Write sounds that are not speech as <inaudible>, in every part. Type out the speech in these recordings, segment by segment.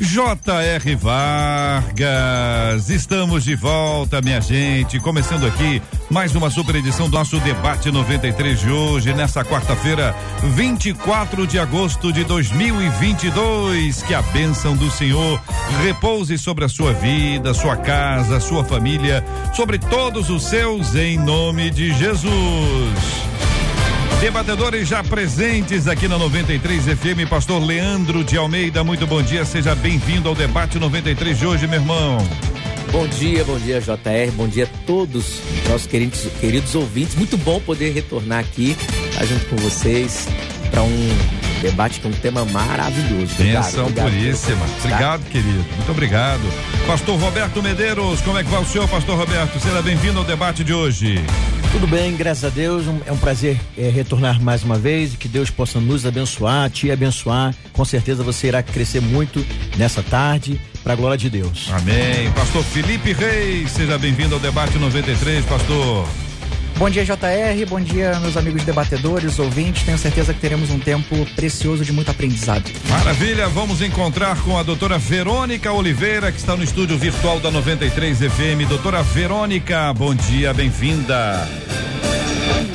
J.R. Vargas. Estamos de volta, minha gente. Começando aqui mais uma super edição do nosso debate 93 de hoje, nessa quarta-feira, 24 de agosto de 2022. Que a bênção do Senhor repouse sobre a sua vida, sua casa, sua família, sobre todos os seus, em nome de Jesus. Debatedores já presentes aqui na 93 FM, pastor Leandro de Almeida, muito bom dia, seja bem-vindo ao debate 93 de hoje, meu irmão. Bom dia, bom dia JR, bom dia a todos nossos queridos, queridos ouvintes. Muito bom poder retornar aqui, estar junto com vocês para um debate com um tema maravilhoso. Benção puríssima. Obrigado, querido. Muito obrigado. Pastor Roberto Medeiros, como é que vai o senhor, pastor Roberto? Seja bem-vindo ao debate de hoje. Tudo bem, graças a Deus. Um, é um prazer é, retornar mais uma vez e que Deus possa nos abençoar, te abençoar. Com certeza você irá crescer muito nessa tarde, para a glória de Deus. Amém. Pastor Felipe Reis, seja bem-vindo ao debate 93, pastor. Bom dia, JR. Bom dia, meus amigos debatedores, ouvintes. Tenho certeza que teremos um tempo precioso de muito aprendizado. Maravilha. Vamos encontrar com a doutora Verônica Oliveira, que está no estúdio virtual da 93 FM. Doutora Verônica, bom dia, bem-vinda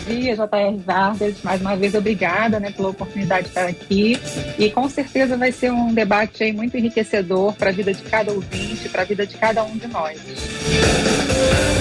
dia, JR Vargas. Mais uma vez, obrigada né, pela oportunidade de estar aqui. E com certeza vai ser um debate aí muito enriquecedor para a vida de cada ouvinte, para a vida de cada um de nós.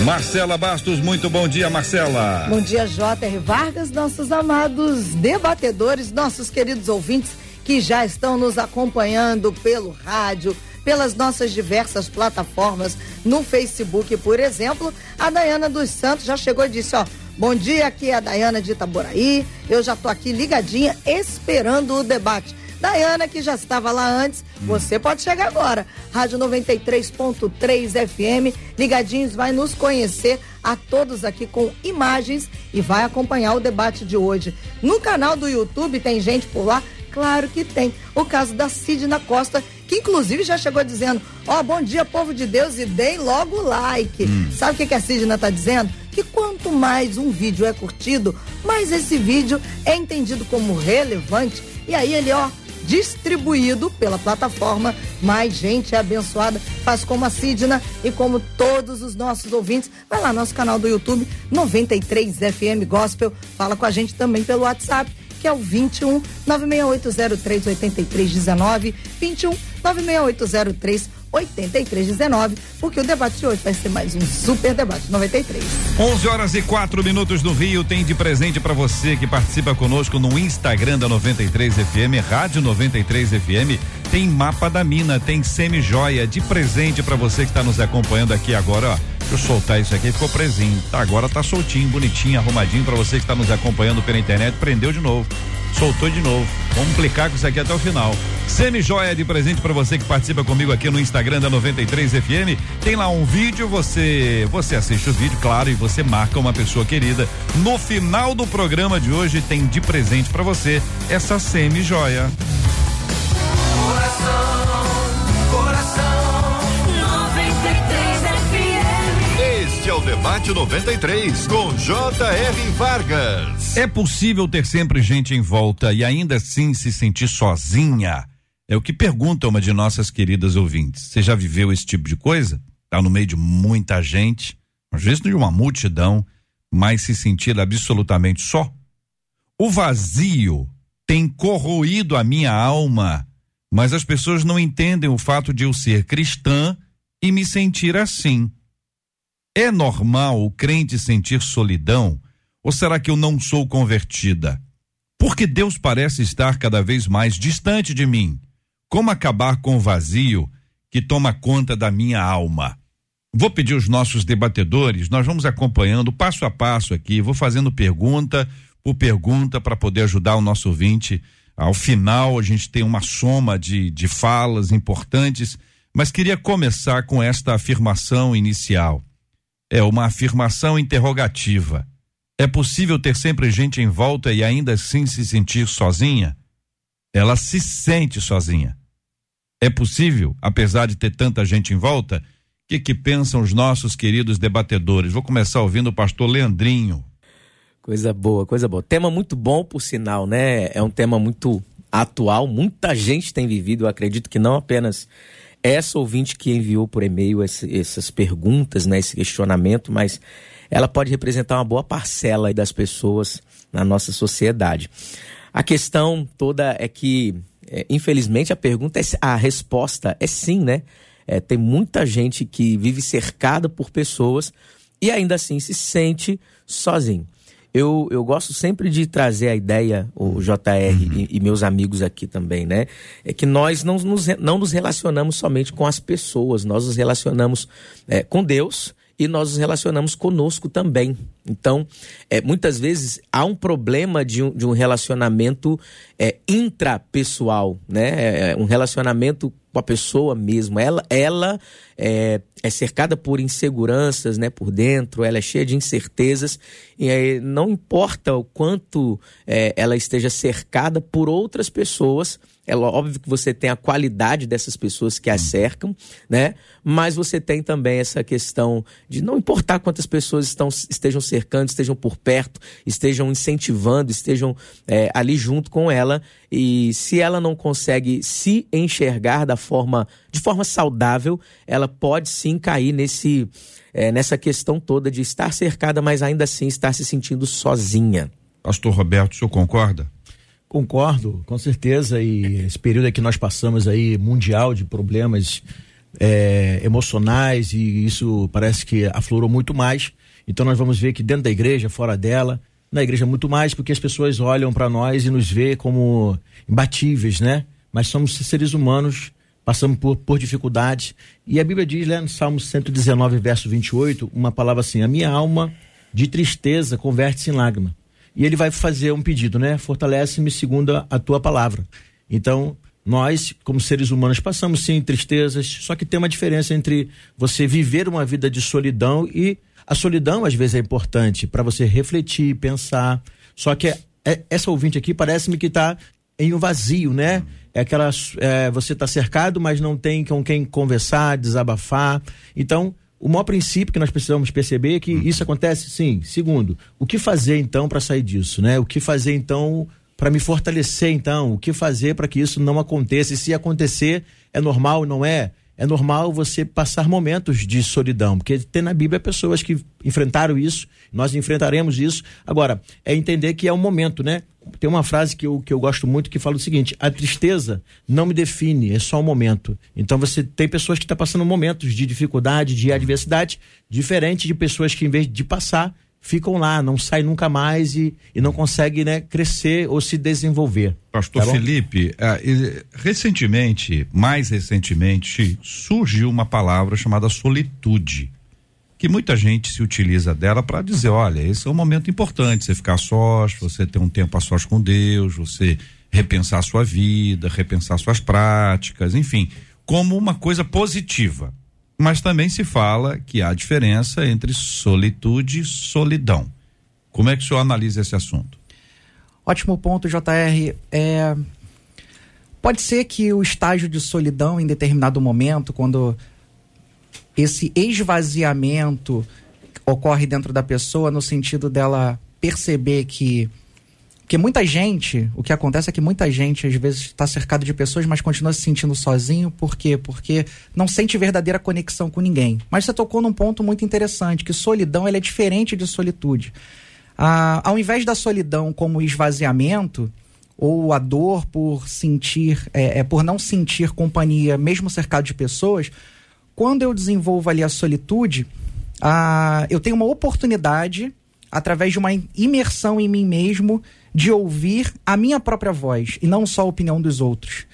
Marcela Bastos, muito bom dia, Marcela. Bom dia, JR Vargas, nossos amados debatedores, nossos queridos ouvintes que já estão nos acompanhando pelo rádio, pelas nossas diversas plataformas, no Facebook, por exemplo. A Dayana dos Santos já chegou e disse: Ó, Bom dia, aqui é a Dayana de Itaboraí. Eu já tô aqui ligadinha, esperando o debate. Dayana, que já estava lá antes. Você pode chegar agora. Rádio 93.3 FM, ligadinhos, vai nos conhecer a todos aqui com imagens e vai acompanhar o debate de hoje. No canal do YouTube tem gente por lá? Claro que tem. O caso da Sidna Costa, que inclusive já chegou dizendo: Ó, oh, bom dia, povo de Deus, e deem logo like. Hum. Sabe o que, que a Sidna tá dizendo? que quanto mais um vídeo é curtido, mais esse vídeo é entendido como relevante e aí ele, ó, distribuído pela plataforma, mais gente abençoada, faz como a Sidna e como todos os nossos ouvintes. Vai lá no nosso canal do YouTube 93 FM Gospel, fala com a gente também pelo WhatsApp, que é o 21 96803 8319, 21 96803 8319, porque o debate de hoje vai ser mais um super debate 93. 11 horas e 4 minutos no Rio tem de presente para você que participa conosco no Instagram da 93 FM, Rádio 93 FM. Tem mapa da mina, tem semi-joia de presente para você que está nos acompanhando aqui agora, ó. Deixa eu soltar isso aqui, ficou presinho. Tá, agora tá soltinho, bonitinho, arrumadinho para você que está nos acompanhando pela internet. Prendeu de novo soltou de novo. Vamos implicar com isso aqui até o final. Semi-joia de presente para você que participa comigo aqui no Instagram da 93 FM. Tem lá um vídeo, você você assiste o vídeo, claro, e você marca uma pessoa querida. No final do programa de hoje tem de presente para você essa semi-joia. Debate 93 com J.R. Vargas. É possível ter sempre gente em volta e ainda assim se sentir sozinha? É o que pergunta uma de nossas queridas ouvintes. Você já viveu esse tipo de coisa? Tá no meio de muita gente, às vezes de uma multidão, mas se sentir absolutamente só? O vazio tem corroído a minha alma, mas as pessoas não entendem o fato de eu ser cristã e me sentir assim. É normal o crente sentir solidão? Ou será que eu não sou convertida? Porque Deus parece estar cada vez mais distante de mim. Como acabar com o vazio que toma conta da minha alma? Vou pedir os nossos debatedores, nós vamos acompanhando passo a passo aqui, vou fazendo pergunta por pergunta para poder ajudar o nosso ouvinte. Ao final, a gente tem uma soma de, de falas importantes Mas queria começar com esta afirmação inicial. É uma afirmação interrogativa. É possível ter sempre gente em volta e ainda assim se sentir sozinha? Ela se sente sozinha. É possível, apesar de ter tanta gente em volta? O que, que pensam os nossos queridos debatedores? Vou começar ouvindo o pastor Leandrinho. Coisa boa, coisa boa. Tema muito bom, por sinal, né? É um tema muito atual. Muita gente tem vivido. Eu acredito que não apenas essa ouvinte que enviou por e-mail esse, essas perguntas, né, esse questionamento, mas ela pode representar uma boa parcela das pessoas na nossa sociedade. A questão toda é que, é, infelizmente, a pergunta, é, a resposta é sim, né? É, tem muita gente que vive cercada por pessoas e ainda assim se sente sozinho. Eu, eu gosto sempre de trazer a ideia, o JR uhum. e, e, meus amigos aqui também, né? É que nós não nos, não nos relacionamos somente com as pessoas, nós nos relacionamos é, com Deus e nós nos relacionamos conosco também. Então, é, muitas vezes há um problema de um, de um relacionamento é, intrapessoal, né? É, é um relacionamento com a pessoa mesmo. Ela, ela é, é, cercada por inseguranças, né? Por dentro, ela é cheia de incertezas e aí, não importa o quanto é, ela esteja cercada por outras pessoas é óbvio que você tem a qualidade dessas pessoas que a cercam, né? Mas você tem também essa questão de não importar quantas pessoas estão, estejam cercando, estejam por perto, estejam incentivando, estejam é, ali junto com ela. E se ela não consegue se enxergar da forma, de forma saudável, ela pode sim cair nesse, é, nessa questão toda de estar cercada, mas ainda assim estar se sentindo sozinha. Pastor Roberto, o senhor concorda? Concordo, com certeza. E esse período que nós passamos aí, mundial de problemas é, emocionais, e isso parece que aflorou muito mais. Então nós vamos ver que dentro da igreja, fora dela, na igreja muito mais, porque as pessoas olham para nós e nos vê como imbatíveis, né? Mas somos seres humanos, passamos por, por dificuldades. E a Bíblia diz, né, no Salmo 119, verso 28, uma palavra assim: A minha alma de tristeza converte-se em lágrima e ele vai fazer um pedido, né? Fortalece-me segundo a tua palavra. Então, nós, como seres humanos, passamos sim tristezas, só que tem uma diferença entre você viver uma vida de solidão e a solidão às vezes é importante para você refletir, pensar. Só que é, é, essa ouvinte aqui parece-me que está em um vazio, né? É aquela. É, você está cercado, mas não tem com quem conversar, desabafar. Então, o maior princípio que nós precisamos perceber é que uhum. isso acontece sim. Segundo, o que fazer então para sair disso, né? O que fazer então para me fortalecer então? O que fazer para que isso não aconteça? E se acontecer, é normal, não é? É normal você passar momentos de solidão, porque tem na Bíblia pessoas que enfrentaram isso, nós enfrentaremos isso. Agora, é entender que é um momento, né? tem uma frase que eu, que eu gosto muito que fala o seguinte: a tristeza não me define, é só um momento. Então você tem pessoas que estão tá passando momentos de dificuldade, de adversidade, diferente de pessoas que, em vez de passar, ficam lá, não saem nunca mais e, e não conseguem né, crescer ou se desenvolver. Pastor tá Felipe, uh, recentemente, mais recentemente, surgiu uma palavra chamada solitude que muita gente se utiliza dela para dizer, olha, esse é um momento importante, você ficar sós, você ter um tempo a sós com Deus, você repensar sua vida, repensar suas práticas, enfim, como uma coisa positiva. Mas também se fala que há diferença entre solitude e solidão. Como é que o senhor analisa esse assunto? Ótimo ponto, JR. É... Pode ser que o estágio de solidão em determinado momento, quando esse esvaziamento ocorre dentro da pessoa no sentido dela perceber que que muita gente, o que acontece é que muita gente às vezes está cercado de pessoas, mas continua se sentindo sozinho, por quê? Porque não sente verdadeira conexão com ninguém. Mas você tocou num ponto muito interessante, que solidão ela é diferente de solitude. Ah, ao invés da solidão como esvaziamento, ou a dor por sentir, é, é, por não sentir companhia, mesmo cercado de pessoas, quando eu desenvolvo ali a solitude, ah, eu tenho uma oportunidade, através de uma imersão em mim mesmo, de ouvir a minha própria voz e não só a opinião dos outros.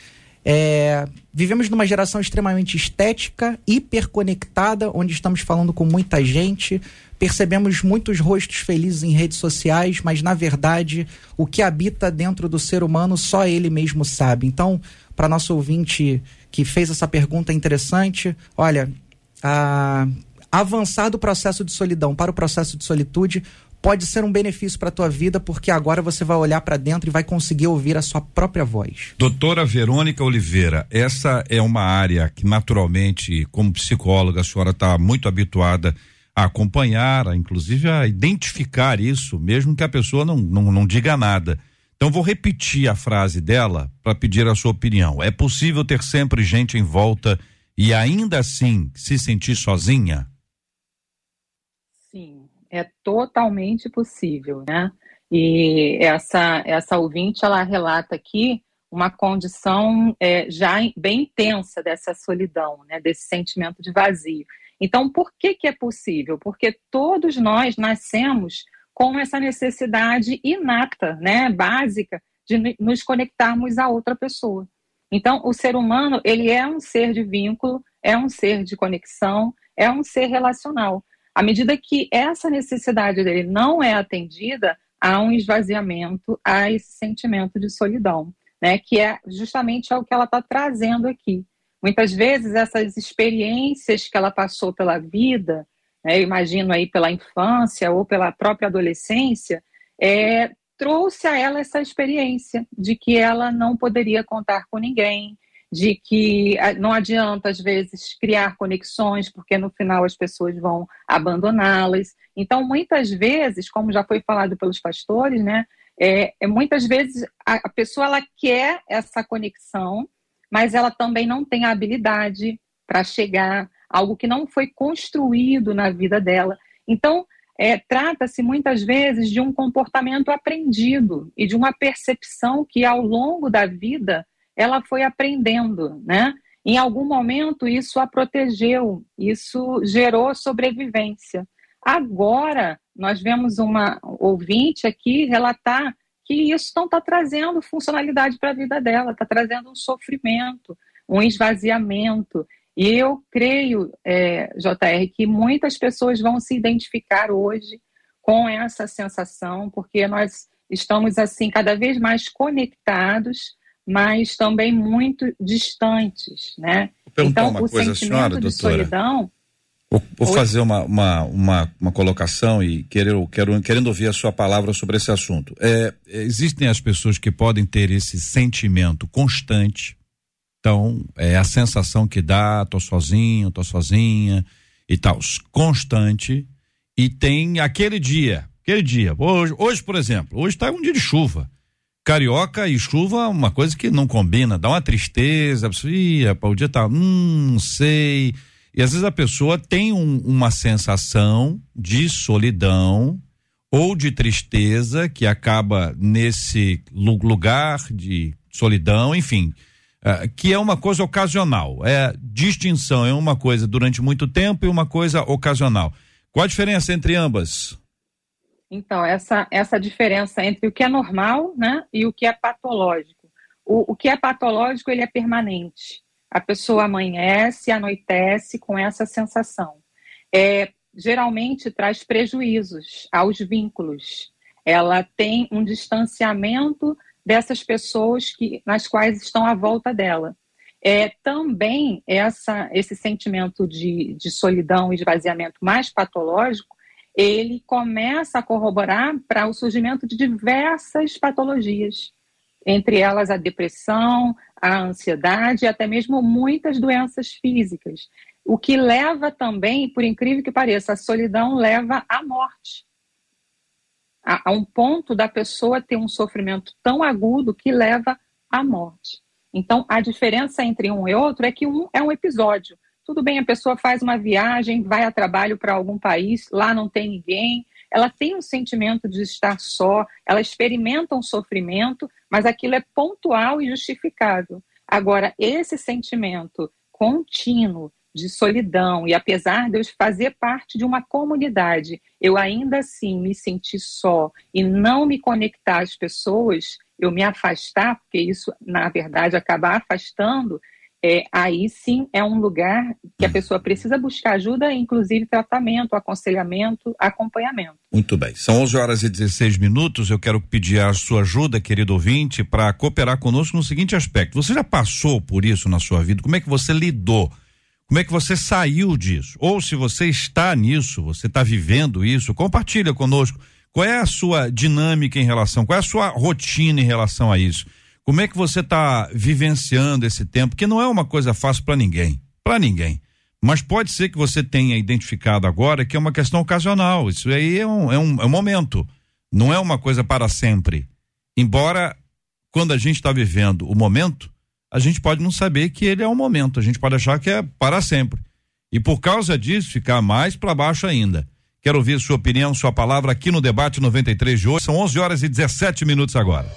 É, vivemos numa geração extremamente estética, hiperconectada, onde estamos falando com muita gente, percebemos muitos rostos felizes em redes sociais, mas na verdade o que habita dentro do ser humano só ele mesmo sabe. Então, para nosso ouvinte que fez essa pergunta interessante. Olha, a, avançar do processo de solidão para o processo de solitude pode ser um benefício para a tua vida, porque agora você vai olhar para dentro e vai conseguir ouvir a sua própria voz. Doutora Verônica Oliveira, essa é uma área que naturalmente, como psicóloga, a senhora está muito habituada a acompanhar, a, inclusive a identificar isso, mesmo que a pessoa não, não, não diga nada. Então vou repetir a frase dela para pedir a sua opinião. É possível ter sempre gente em volta e ainda assim se sentir sozinha? É totalmente possível, né? E essa, essa ouvinte, ela relata aqui uma condição é, já bem intensa dessa solidão, né? Desse sentimento de vazio. Então, por que que é possível? Porque todos nós nascemos com essa necessidade inata, né? Básica de nos conectarmos a outra pessoa. Então, o ser humano, ele é um ser de vínculo, é um ser de conexão, é um ser relacional. À medida que essa necessidade dele não é atendida, há um esvaziamento, há esse sentimento de solidão, né? Que é justamente o que ela está trazendo aqui. Muitas vezes essas experiências que ela passou pela vida, né, eu imagino aí pela infância ou pela própria adolescência, é, trouxe a ela essa experiência de que ela não poderia contar com ninguém, de que ah, não adianta, às vezes, criar conexões, porque no final as pessoas vão abandoná-las. Então, muitas vezes, como já foi falado pelos pastores, né, é, é muitas vezes a, a, pessoa ela quer essa conexão, mas ela também não tem a habilidade para chegar, algo que não foi construído na vida dela. Então, é, trata-se muitas vezes de um comportamento aprendido e de uma percepção que, ao longo da vida, ela foi aprendendo, né? Em algum momento isso a protegeu, isso gerou sobrevivência. Agora nós vemos uma ouvinte aqui relatar que isso não está trazendo funcionalidade para a vida dela, está trazendo um sofrimento, um esvaziamento. E eu creio, é, JR, que muitas pessoas vão se identificar hoje com essa sensação, porque nós estamos assim cada vez mais conectados mas também muito distantes, né? então, uma o coisa, sentimento senhora, de doutora. solidão. Vou, vou fazer uma, uma, uma, uma, colocação e quero, quero, querendo ouvir a sua palavra sobre esse assunto. É, existem as pessoas que podem ter esse sentimento constante. Então, é a sensação que dá, tô sozinho, tô sozinha e tal, constante. E tem aquele dia, aquele dia. Hoje, hoje por exemplo, hoje está um dia de chuva carioca e chuva uma coisa que não combina, dá uma tristeza, ia, o dia tá, hum, não sei. E às vezes a pessoa tem um, uma sensação de solidão ou de tristeza que acaba nesse lugar de solidão, enfim, uh, que é uma coisa ocasional. É distinção, é uma coisa durante muito tempo e uma coisa ocasional. Qual a diferença entre ambas? Então, essa, essa diferença entre o que é normal né, e o que é patológico. O, o que é patológico, ele é permanente. A pessoa amanhece, anoitece com essa sensação. É, geralmente traz prejuízos aos vínculos. Ela tem um distanciamento dessas pessoas que, nas quais estão à volta dela. É, também essa, esse sentimento de, de solidão e esvaziamento mais patológico ele começa a corroborar para o surgimento de diversas patologias, entre elas a depressão, a ansiedade e até mesmo muitas doenças físicas. O que leva também, por incrível que pareça, a solidão leva à morte. A, a um ponto da pessoa ter um sofrimento tão agudo que leva à morte. Então, a diferença entre um e outro é que um é um episódio, tudo bem, a pessoa faz uma viagem, vai a trabalho para algum país, lá não tem ninguém, ela tem um sentimento de estar só, ela experimenta um sofrimento, mas aquilo é pontual e justificável. Agora, esse sentimento contínuo de solidão, e apesar de eu fazer parte de uma comunidade, eu ainda assim me sentir só e não me conectar às pessoas, eu me afastar, porque isso, na verdade, acaba afastando, é, aí sim é um lugar que a Hum. pessoa precisa buscar ajuda, inclusive tratamento, aconselhamento, acompanhamento. Muito bem. São 11 horas e 16 minutos. Eu quero pedir a sua ajuda, querido ouvinte, para cooperar conosco no seguinte aspecto. Você já passou por isso na sua vida? Como é que você lidou? Como é que você saiu disso? Ou se você está nisso, você está vivendo isso, compartilha conosco. Qual é a sua dinâmica em relação? Qual é a sua rotina em relação a isso? Como é que você está vivenciando esse tempo? Que não é uma coisa fácil para ninguém, para ninguém. Mas pode ser que você tenha identificado agora que é uma questão ocasional. Isso aí é um, é um, é um momento. Não é uma coisa para sempre. Embora, quando a gente está vivendo o momento, a gente pode não saber que ele é um momento. A gente pode achar que é para sempre. E por causa disso, ficar mais para baixo ainda. Quero ouvir sua opinião, sua palavra aqui no Debate 93 de hoje. São 11 horas e 17 minutos agora.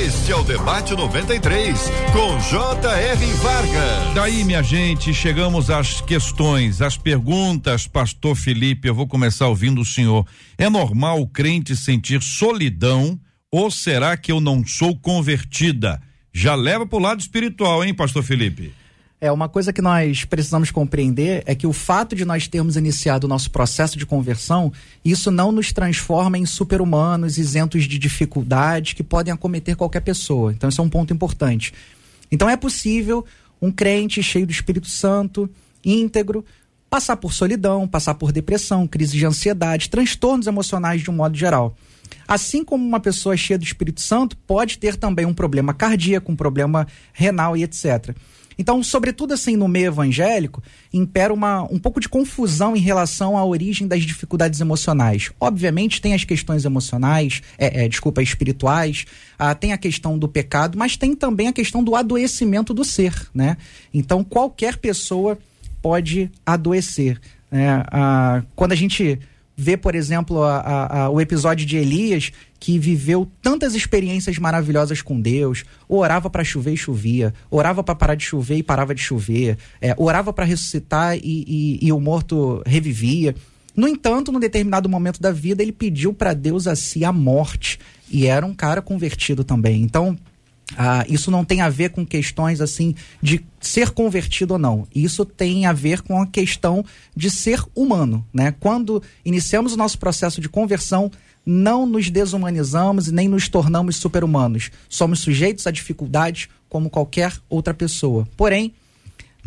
Este é o Debate 93, com J.R. Vargas. Daí, minha gente, chegamos às questões, às perguntas, Pastor Felipe. Eu vou começar ouvindo o senhor. É normal o crente sentir solidão ou será que eu não sou convertida? Já leva para o lado espiritual, hein, Pastor Felipe? É, uma coisa que nós precisamos compreender é que o fato de nós termos iniciado o nosso processo de conversão, isso não nos transforma em super-humanos isentos de dificuldades que podem acometer qualquer pessoa. Então, isso é um ponto importante. Então, é possível um crente cheio do Espírito Santo, íntegro, passar por solidão, passar por depressão, crise de ansiedade, transtornos emocionais de um modo geral. Assim como uma pessoa cheia do Espírito Santo pode ter também um problema cardíaco, um problema renal e etc. Então, sobretudo assim no meio evangélico, impera uma, um pouco de confusão em relação à origem das dificuldades emocionais. Obviamente tem as questões emocionais, é, é, desculpa, espirituais, ah, tem a questão do pecado, mas tem também a questão do adoecimento do ser, né? Então qualquer pessoa pode adoecer. Né? Ah, quando a gente vê, por exemplo, a, a, a, o episódio de Elias, que viveu tantas experiências maravilhosas com Deus, orava para chover e chovia, orava para parar de chover e parava de chover, é, orava para ressuscitar e, e, e, o morto revivia. No entanto, num determinado momento da vida, ele pediu para Deus a si a morte e era um cara convertido também. Então, ah, isso não tem a ver com questões assim de ser convertido ou não. Isso tem a ver com a questão de ser humano, né? Quando iniciamos o nosso processo de conversão, não nos desumanizamos e nem nos tornamos super-humanos. Somos sujeitos a dificuldades como qualquer outra pessoa. Porém,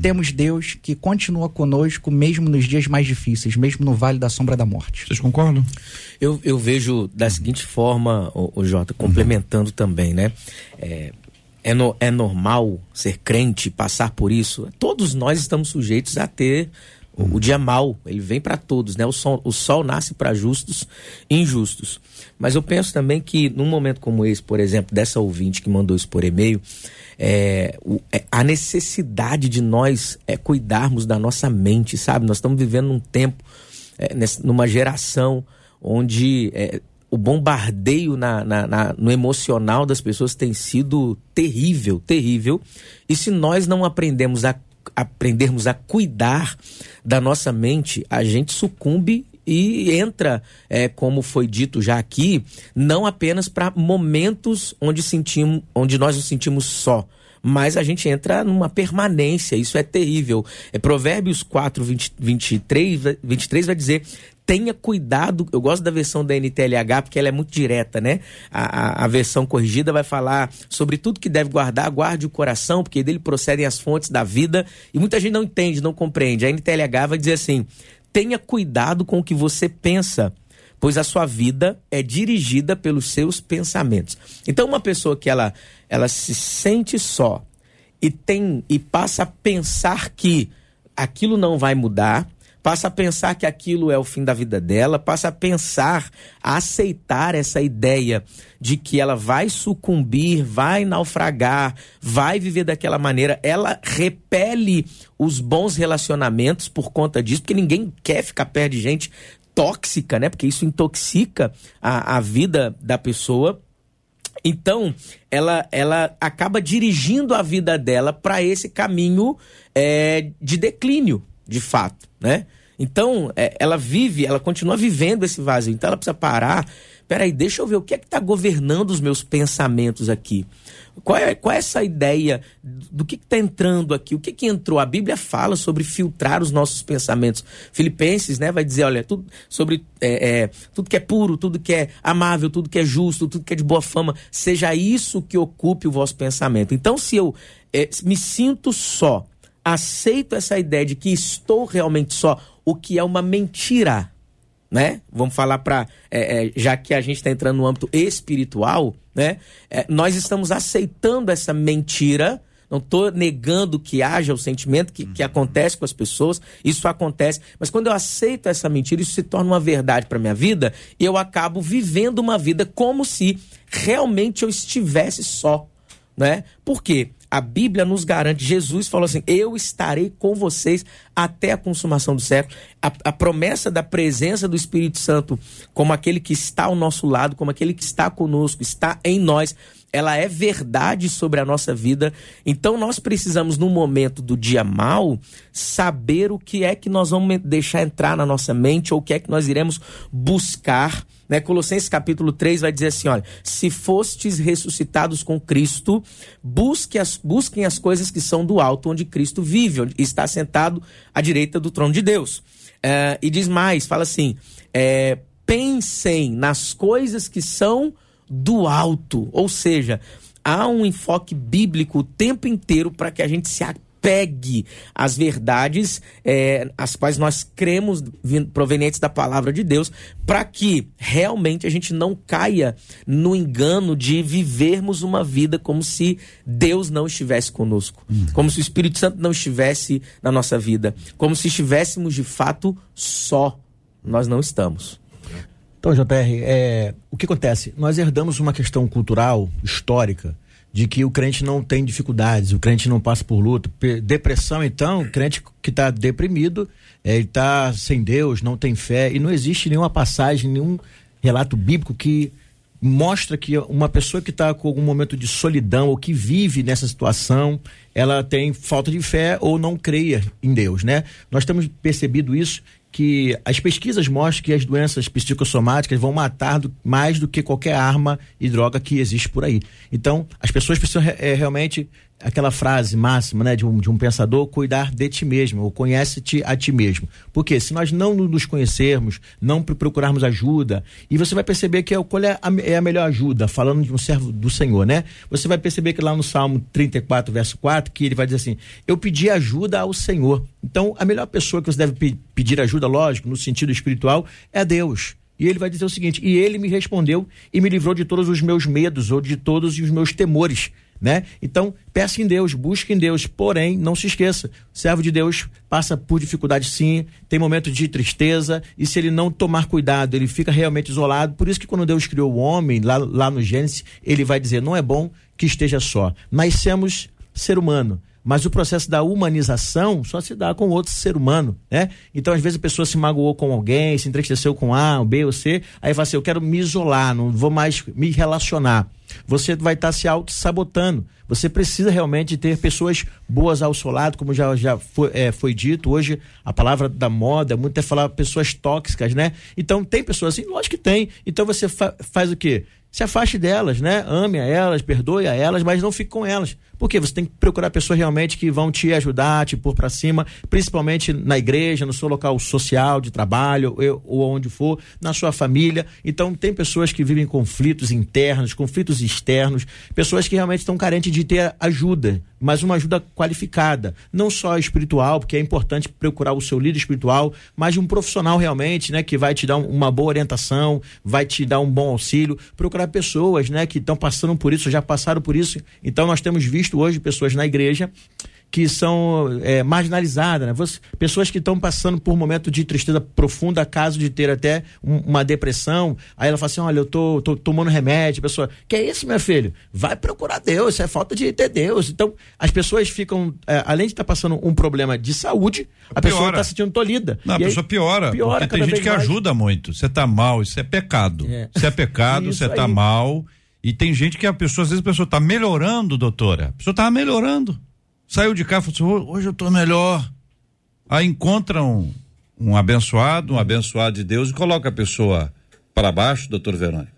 temos Deus que continua conosco mesmo nos dias mais difíceis, mesmo no vale da sombra da morte. Vocês concordam? Eu, eu vejo da seguinte forma, o, o Jota, complementando uhum. também, né? É, é, no, é normal ser crente, passar por isso? Todos nós estamos sujeitos a ter o, o dia mal, ele vem para todos, né? O sol, o sol nasce para justos e injustos. Mas eu penso também que num momento como esse, por exemplo, dessa ouvinte que mandou isso por e-mail, é, o, é, a necessidade de nós é, cuidarmos da nossa mente, sabe? Nós estamos vivendo num tempo, é, nessa, numa geração onde é, o bombardeio na, na, na, no emocional das pessoas tem sido terrível, terrível. E se nós não aprendemos a aprendermos a cuidar da nossa mente, a gente sucumbe e entra, é, como foi dito já aqui, não apenas para momentos onde sentimos, onde nós nos sentimos só, mas a gente entra numa permanência, isso é terrível. É, Provérbios 4, 20, 23, 23 vai dizer: tenha cuidado. Eu gosto da versão da NTLH porque ela é muito direta, né? A, a, a, versão corrigida vai falar sobre tudo que deve guardar, guarde o coração, porque dele procedem as fontes da vida. E muita gente não entende, não compreende. A NTLH vai dizer assim: tenha cuidado com o que você pensa. Pois a sua vida é dirigida pelos seus pensamentos. Então, uma pessoa que ela, ela se sente só e tem e passa a pensar que aquilo não vai mudar, passa a pensar que aquilo é o fim da vida dela, passa a pensar, a aceitar essa ideia de que ela vai sucumbir, vai naufragar, vai viver daquela maneira, ela repele os bons relacionamentos por conta disso, porque ninguém quer ficar perto de gente tóxica, né? Porque isso intoxica a, a vida da pessoa. Então, ela, ela acaba dirigindo a vida dela para esse caminho é, de declínio, de fato, né? Então, é, ela vive, ela continua vivendo esse vazio. Então, ela precisa parar peraí, deixa eu ver o que é que está governando os meus pensamentos aqui. Qual é, qual é essa ideia do que está entrando aqui? O que, que entrou? A Bíblia fala sobre filtrar os nossos pensamentos. Filipenses, né, vai dizer, olha, tudo sobre é, é, tudo que é puro, tudo que é amável, tudo que é justo, tudo que é de boa fama, seja isso que ocupe o vosso pensamento. Então, se eu é, me sinto só, aceito essa ideia de que estou realmente só, o que é uma mentira, né? Vamos falar para é, é, já que a gente está entrando no âmbito espiritual, né? É, nós estamos aceitando essa mentira. Não estou negando que haja o sentimento que, que acontece com as pessoas, isso acontece, mas quando eu aceito essa mentira, isso se torna uma verdade para minha vida, eu acabo vivendo uma vida como se realmente eu estivesse só, né? Por quê? a Bíblia nos garante, Jesus falou assim: Eu estarei com vocês até a consumação do século. A, a, promessa da presença do Espírito Santo, como aquele que está ao nosso lado, como aquele que está conosco, está em nós, ela é verdade sobre a nossa vida. Então nós precisamos, no momento do dia mal, saber o que é que nós vamos deixar entrar na nossa mente ou o que é que nós iremos buscar né? Colossenses capítulo 3 vai dizer assim: olha, se fostes ressuscitados com Cristo, busque as, busquem as coisas que são do alto, onde Cristo vive, onde está sentado à direita do trono de Deus. É, e diz mais: fala assim, é, pensem nas coisas que são do alto, ou seja, há um enfoque bíblico o tempo inteiro para que a gente se pegue as verdades é, as quais nós cremos provenientes da palavra de Deus, para que realmente a gente não caia no engano de vivermos uma vida como se Deus não estivesse conosco, hum. como se o Espírito Santo não estivesse na nossa vida, como se estivéssemos de fato só. Nós não estamos. Então, JR, é, o que acontece? Nós herdamos uma questão cultural, histórica, de que o crente não tem dificuldades, o crente não passa por luta. Depressão, então, o crente que está deprimido, é, ele está sem Deus, não tem fé, e não existe nenhuma passagem, nenhum relato bíblico que mostra que uma pessoa que está com algum momento de solidão ou que vive nessa situação, ela tem falta de fé ou não creia em Deus, né? Nós temos percebido isso que as pesquisas mostram que as doenças psicossomáticas vão matar do, mais do que qualquer arma e droga que existe por aí. Então, as pessoas precisam é, realmente aquela frase máxima né, de, um, de um pensador, cuidar de ti mesmo, ou conhece-te a ti mesmo. Porque se nós não nos conhecermos, não procurarmos ajuda, e você vai perceber que é, qual é a, é a melhor ajuda, falando de um servo do Senhor, né? Você vai perceber que lá no Salmo 34, verso 4, que ele vai dizer assim: Eu pedi ajuda ao Senhor. Então, a melhor pessoa que você deve pe pedir ajuda, lógico, no sentido espiritual, é Deus. E ele vai dizer o seguinte: E ele me respondeu e me livrou de todos os meus medos ou de todos os meus temores né? Então, peça em Deus, busque em Deus, porém, não se esqueça, servo de Deus passa por dificuldade sim, tem momentos de tristeza, e se ele não tomar cuidado, ele fica realmente isolado. Por isso que quando Deus criou o homem, lá, lá no Gênesis, ele vai dizer: não é bom que esteja só. Nascemos ser humano. Mas o processo da humanização só se dá com outro ser humano, né? Então, às vezes, a pessoa se magoou com alguém, se entristeceu com A, B ou C, aí fala assim, eu quero me isolar, não vou mais me relacionar você vai estar tá se auto-sabotando. Você precisa realmente ter pessoas boas ao seu lado, como já, já foi, é, foi dito. Hoje, a palavra da moda, muito é falar pessoas tóxicas, né? Então, tem pessoas assim? Lógico que tem. Então, você fa faz o quê? Se afaste delas, né? Ame a elas, perdoe a elas, mas não fique com elas. Porque você tem que procurar pessoas realmente que vão te ajudar, te pôr para cima, principalmente na igreja, no seu local social de trabalho ou onde for, na sua família. Então, tem pessoas que vivem conflitos internos, conflitos externos, pessoas que realmente estão carentes de ter ajuda, mas uma ajuda qualificada, não só espiritual, porque é importante procurar o seu líder espiritual, mas um profissional realmente, né, que vai te dar uma boa orientação, vai te dar um bom auxílio, procurar pessoas, né, que estão passando por isso, já passaram por isso. Então, nós temos visto visto hoje pessoas na igreja que são é, marginalizadas, né? Você, pessoas que estão passando por um momento de tristeza profunda, caso de ter até um, uma depressão. Aí ela fala assim: olha, eu tô, tô tomando remédio. A pessoa, que é isso, meu filho? Vai procurar Deus, isso é falta de ter Deus. Então, as pessoas ficam, é, além de estar tá passando um problema de saúde, a pessoa está se sentindo tolhida. Não, a e pessoa aí, piora. piora porque tem gente que mais. ajuda muito. Você tá mal, isso é pecado. É. Isso é pecado, <laughs> você tá mal e tem gente que a pessoa, às vezes a pessoa está melhorando, doutora. A pessoa estava melhorando. Saiu de cá e falou assim: hoje eu estou melhor. Aí encontra um, um abençoado, um abençoado de Deus e coloca a pessoa para baixo, doutor Verônica.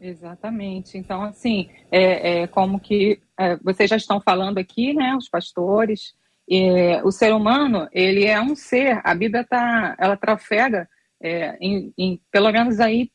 Exatamente. Então, assim, é, é como que é, vocês já estão falando aqui, né, os pastores, é, o ser humano, ele é um ser, a Bíblia tá, ela trafega é, em, em, pelo menos aí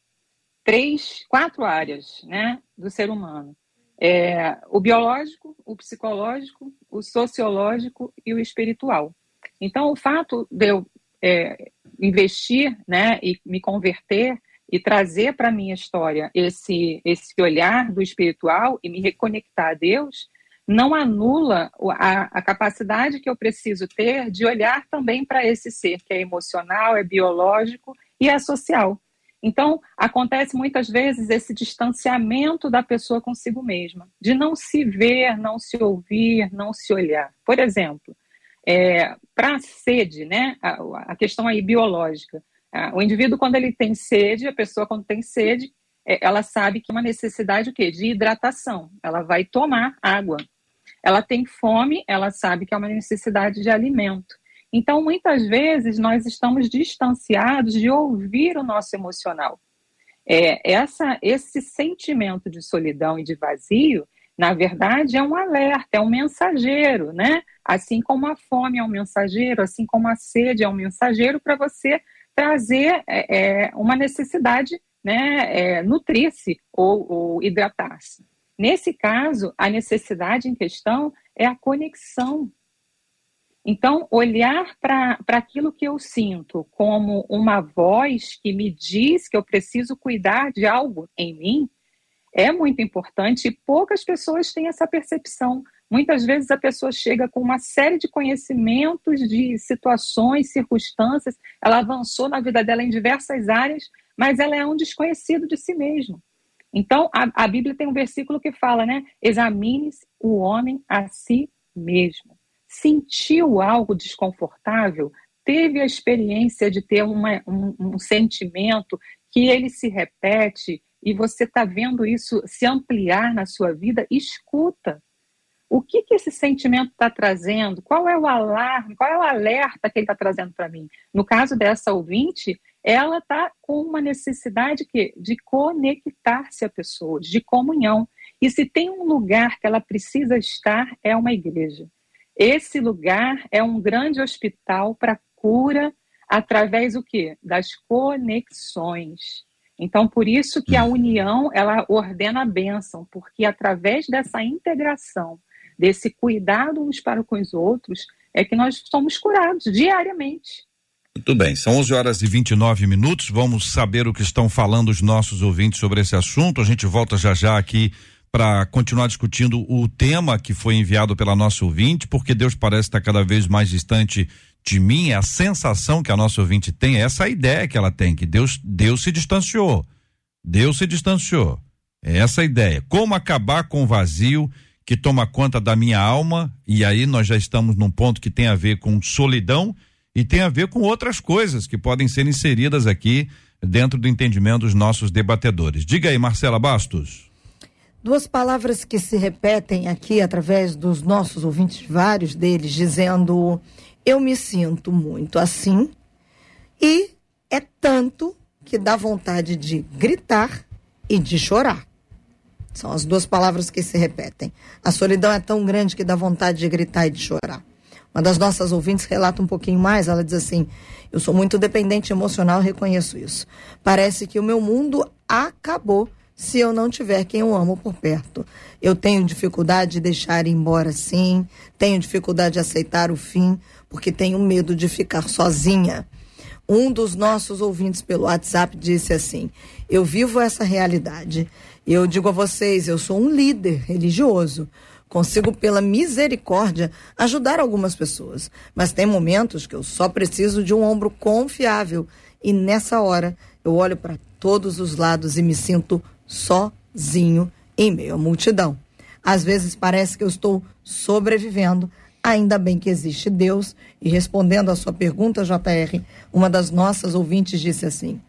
três, quatro áreas, né, do ser humano. É, o biológico, o psicológico, o sociológico e o espiritual. Então, o fato de eu é, investir, né, e me converter e trazer para a minha história esse, esse olhar do espiritual e me reconectar a Deus, não anula a, a capacidade que eu preciso ter de olhar também para esse ser que é emocional, é biológico e é social. Então, acontece muitas vezes esse distanciamento da pessoa consigo mesma, de não se ver, não se ouvir, não se olhar. Por exemplo, é, para a sede, né, a, a questão aí biológica, o indivíduo, quando ele tem sede, a pessoa, quando tem sede, é, ela sabe que é uma necessidade o quê? de hidratação. Ela vai tomar água. Ela tem fome, ela sabe que é uma necessidade de alimento. Então, muitas vezes, nós estamos distanciados de ouvir o nosso emocional. É, essa, esse sentimento de solidão e de vazio, na verdade, é um alerta, é um mensageiro, né? Assim como a fome é um mensageiro, assim como a sede é um mensageiro para você trazer é, é, uma necessidade, né, é, nutrir-se ou, ou hidratar-se. Nesse caso, a necessidade em questão é a conexão. Então, olhar para aquilo que eu sinto como uma voz que me diz que eu preciso cuidar de algo em mim é muito importante e poucas pessoas têm essa percepção. Muitas vezes a pessoa chega com uma série de conhecimentos, de situações, circunstâncias, ela avançou na vida dela em diversas áreas, mas ela é um desconhecido de si mesmo. Então, a, a Bíblia tem um versículo que fala, né? Examine o homem a si mesmo. Sentiu algo desconfortável? Teve a experiência de ter uma, um, um sentimento que ele se repete e você está vendo isso se ampliar na sua vida? Escuta o que, que esse sentimento está trazendo? Qual é o alarme? Qual é o alerta que ele está trazendo para mim? No caso dessa ouvinte, ela está com uma necessidade que, de conectar-se a pessoas, de comunhão. E se tem um lugar que ela precisa estar, é uma igreja. Esse lugar é um grande hospital para cura através do quê? Das conexões. Então, por isso que a hum. união, ela ordena a bênção, porque através dessa integração desse cuidado uns para com os outros, é que nós somos curados diariamente. Muito bem, são 11 horas e 29 minutos. Vamos saber o que estão falando os nossos ouvintes sobre esse assunto. A gente volta já já aqui para continuar discutindo o tema que foi enviado pela nossa ouvinte, porque Deus parece estar cada vez mais distante de mim. É a sensação que a nossa ouvinte tem, é essa ideia que ela tem, que Deus, Deus se distanciou. Deus se distanciou. É essa ideia. Como acabar com o vazio que toma conta da minha alma, e aí nós já estamos num ponto que tem a ver com solidão e tem a ver com outras coisas que podem ser inseridas aqui dentro do entendimento dos nossos debatedores. Diga aí, Marcela Bastos. Duas palavras que se repetem aqui através dos nossos ouvintes, vários deles, dizendo: Eu me sinto muito assim, e é tanto que dá vontade de gritar e de chorar. São as duas palavras que se repetem. A solidão é tão grande que dá vontade de gritar e de chorar. Uma das nossas ouvintes relata um pouquinho mais. Ela diz assim: Eu sou muito dependente emocional, reconheço isso. Parece que o meu mundo acabou se eu não tiver quem eu amo por perto. Eu tenho dificuldade de deixar ir embora sim, tenho dificuldade de aceitar o fim, porque tenho medo de ficar sozinha. Um dos nossos ouvintes pelo WhatsApp disse assim: Eu vivo essa realidade. Eu digo a vocês, eu sou um líder religioso. Consigo, pela misericórdia, ajudar algumas pessoas. Mas tem momentos que eu só preciso de um ombro confiável. E nessa hora, eu olho para todos os lados e me sinto sozinho em meio à multidão. Às vezes parece que eu estou sobrevivendo. Ainda bem que existe Deus. E respondendo à sua pergunta, JR, uma das nossas ouvintes disse assim: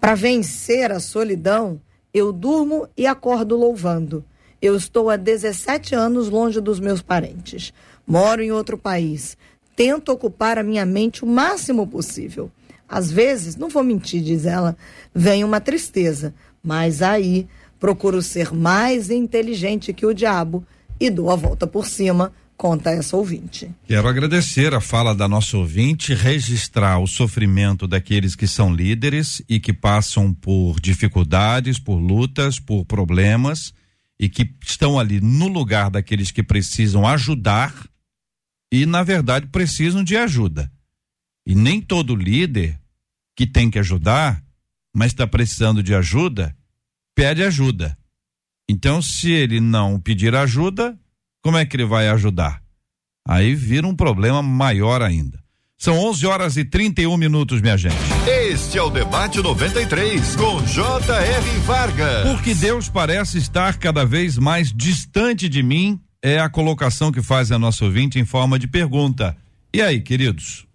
Para vencer a solidão, eu durmo e acordo louvando. Eu estou há 17 anos longe dos meus parentes. Moro em outro país. Tento ocupar a minha mente o máximo possível. Às vezes, não vou mentir, diz ela, vem uma tristeza, mas aí Procuro ser mais inteligente que o diabo e dou a volta por cima, conta essa ouvinte. Quero agradecer a fala da nossa ouvinte, registrar o sofrimento daqueles que são líderes e que passam por dificuldades, por lutas, por problemas e que estão ali no lugar daqueles que precisam ajudar e, na verdade, precisam de ajuda. E nem todo líder que tem que ajudar, mas está precisando de ajuda, pede ajuda. Então, se ele não pedir ajuda, como é que ele vai ajudar? Aí vira um problema maior ainda. São 11 horas e 31 minutos, minha gente. Este é o Debate 93, com J.R. Vargas. Porque Deus parece estar cada vez mais distante de mim, é a colocação que faz a nossa ouvinte em forma de pergunta. E aí, queridos?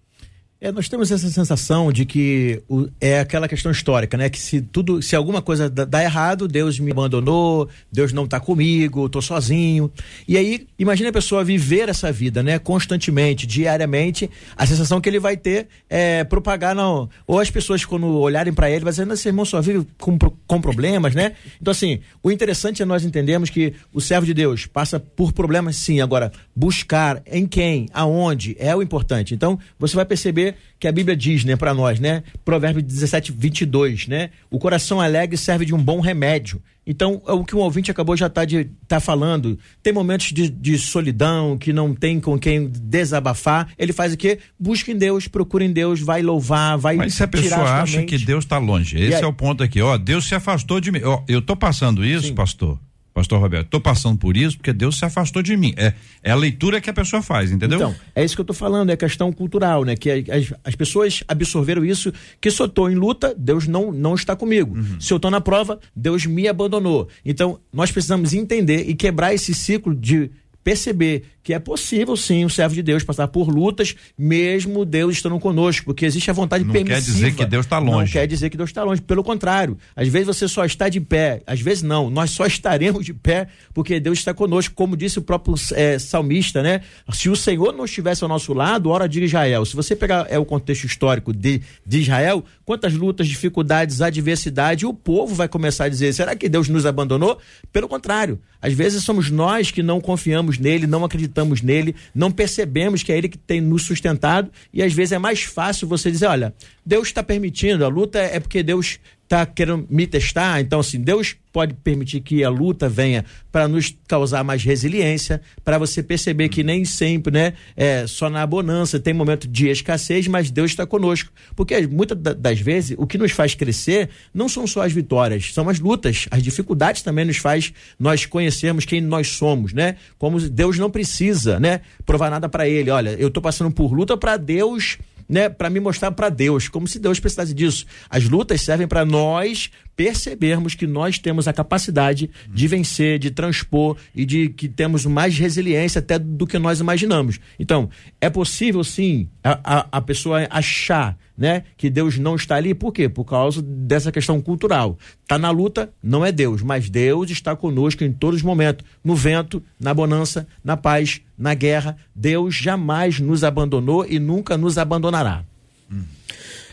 É, nós temos essa sensação de que o, é aquela questão histórica, né? Que se tudo, se alguma coisa dá, dá errado, Deus me abandonou, Deus não está comigo, estou sozinho. E aí, imagine a pessoa viver essa vida, né? Constantemente, diariamente, a sensação que ele vai ter é propagar não, ou as pessoas quando olharem para ele, vai dizer, esse irmão só vive com, com problemas, né? Então assim, o interessante é nós entendermos que o servo de Deus passa por problemas, sim. Agora, buscar em quem, aonde é o importante. Então, você vai perceber que a Bíblia diz, né, para nós, né? Provérbio 17, 22, né? O coração alegre serve de um bom remédio. Então, é o que o ouvinte acabou já tá, de, tá falando. Tem momentos de, de solidão, que não tem com quem desabafar. Ele faz o quê? Busca em Deus, procura em Deus, vai louvar, vai Mas se a pessoa acha que Deus está longe, esse aí, é o ponto aqui. Ó, Deus se afastou de mim. Ó, eu tô passando isso, Sim. pastor Pastor Roberto, estou passando por isso porque Deus se afastou de mim. É, é a leitura que a pessoa faz, entendeu? Então, é isso que eu estou falando, é questão cultural, né? Que as, as pessoas absorveram isso, que se eu estou em luta, Deus não, não está comigo. Uhum. Se eu estou na prova, Deus me abandonou. Então, nós precisamos entender e quebrar esse ciclo de perceber que é possível sim o servo de Deus passar por lutas, mesmo Deus estando conosco, porque existe a vontade não permissiva. Não quer dizer que Deus está longe. Não quer dizer que Deus está longe, pelo contrário. Às vezes você só está de pé, às vezes não. Nós só estaremos de pé porque Deus está conosco, como disse o próprio é, salmista, né? Se o Senhor não estivesse ao nosso lado, hora de Israel. Se você pegar é, o contexto histórico de, de Israel, quantas lutas, dificuldades, adversidade, o povo vai começar a dizer: será que Deus nos abandonou? Pelo contrário, às vezes somos nós que não confiamos nele, não acreditamos nele, não percebemos que é ele que tem nos sustentado e às vezes é mais fácil você dizer, olha, Deus está permitindo, a luta é porque Deus está querendo me testar. Então, assim, Deus pode permitir que a luta venha para nos causar mais resiliência, para você perceber que nem sempre, né, é só na bonança tem momento de escassez, mas Deus está conosco. Porque muitas das vezes o que nos faz crescer não são só as vitórias, são as lutas, as dificuldades também nos faz nós conhecermos quem nós somos, né? Como Deus não precisa, né, provar nada para ele. Olha, eu estou passando por luta para Deus né, para me mostrar para Deus, como se Deus precisasse disso. As lutas servem para nós percebermos que nós temos a capacidade de vencer, de transpor e de que temos mais resiliência até do que nós imaginamos. Então, é possível sim a, a, a pessoa achar né, que Deus não está ali, por quê? Por causa dessa questão cultural. Está na luta, não é Deus, mas Deus está conosco em todos os momentos, no vento, na bonança, na paz, na guerra. Deus jamais nos abandonou e nunca nos abandonará. Hum.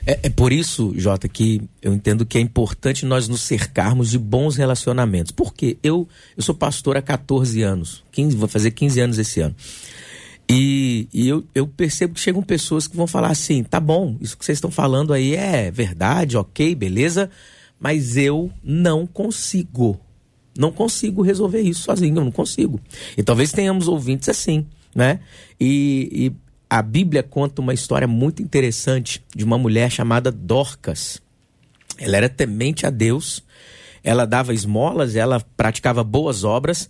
É, é, por isso, Jota, que eu entendo que é importante nós nos cercarmos de bons relacionamentos. Porque eu, eu sou pastor há 14 anos, 15, vou fazer 15 anos esse ano. E, e eu, eu, percebo que chegam pessoas que vão falar assim: tá bom, isso que vocês estão falando aí é verdade, ok, beleza, mas eu não consigo. Não consigo resolver isso sozinho, eu não consigo. E talvez tenhamos ouvintes assim, né? E, a Bíblia conta uma história muito interessante de uma mulher chamada Dorcas. Ela era temente a Deus, ela dava esmolas, ela praticava boas obras,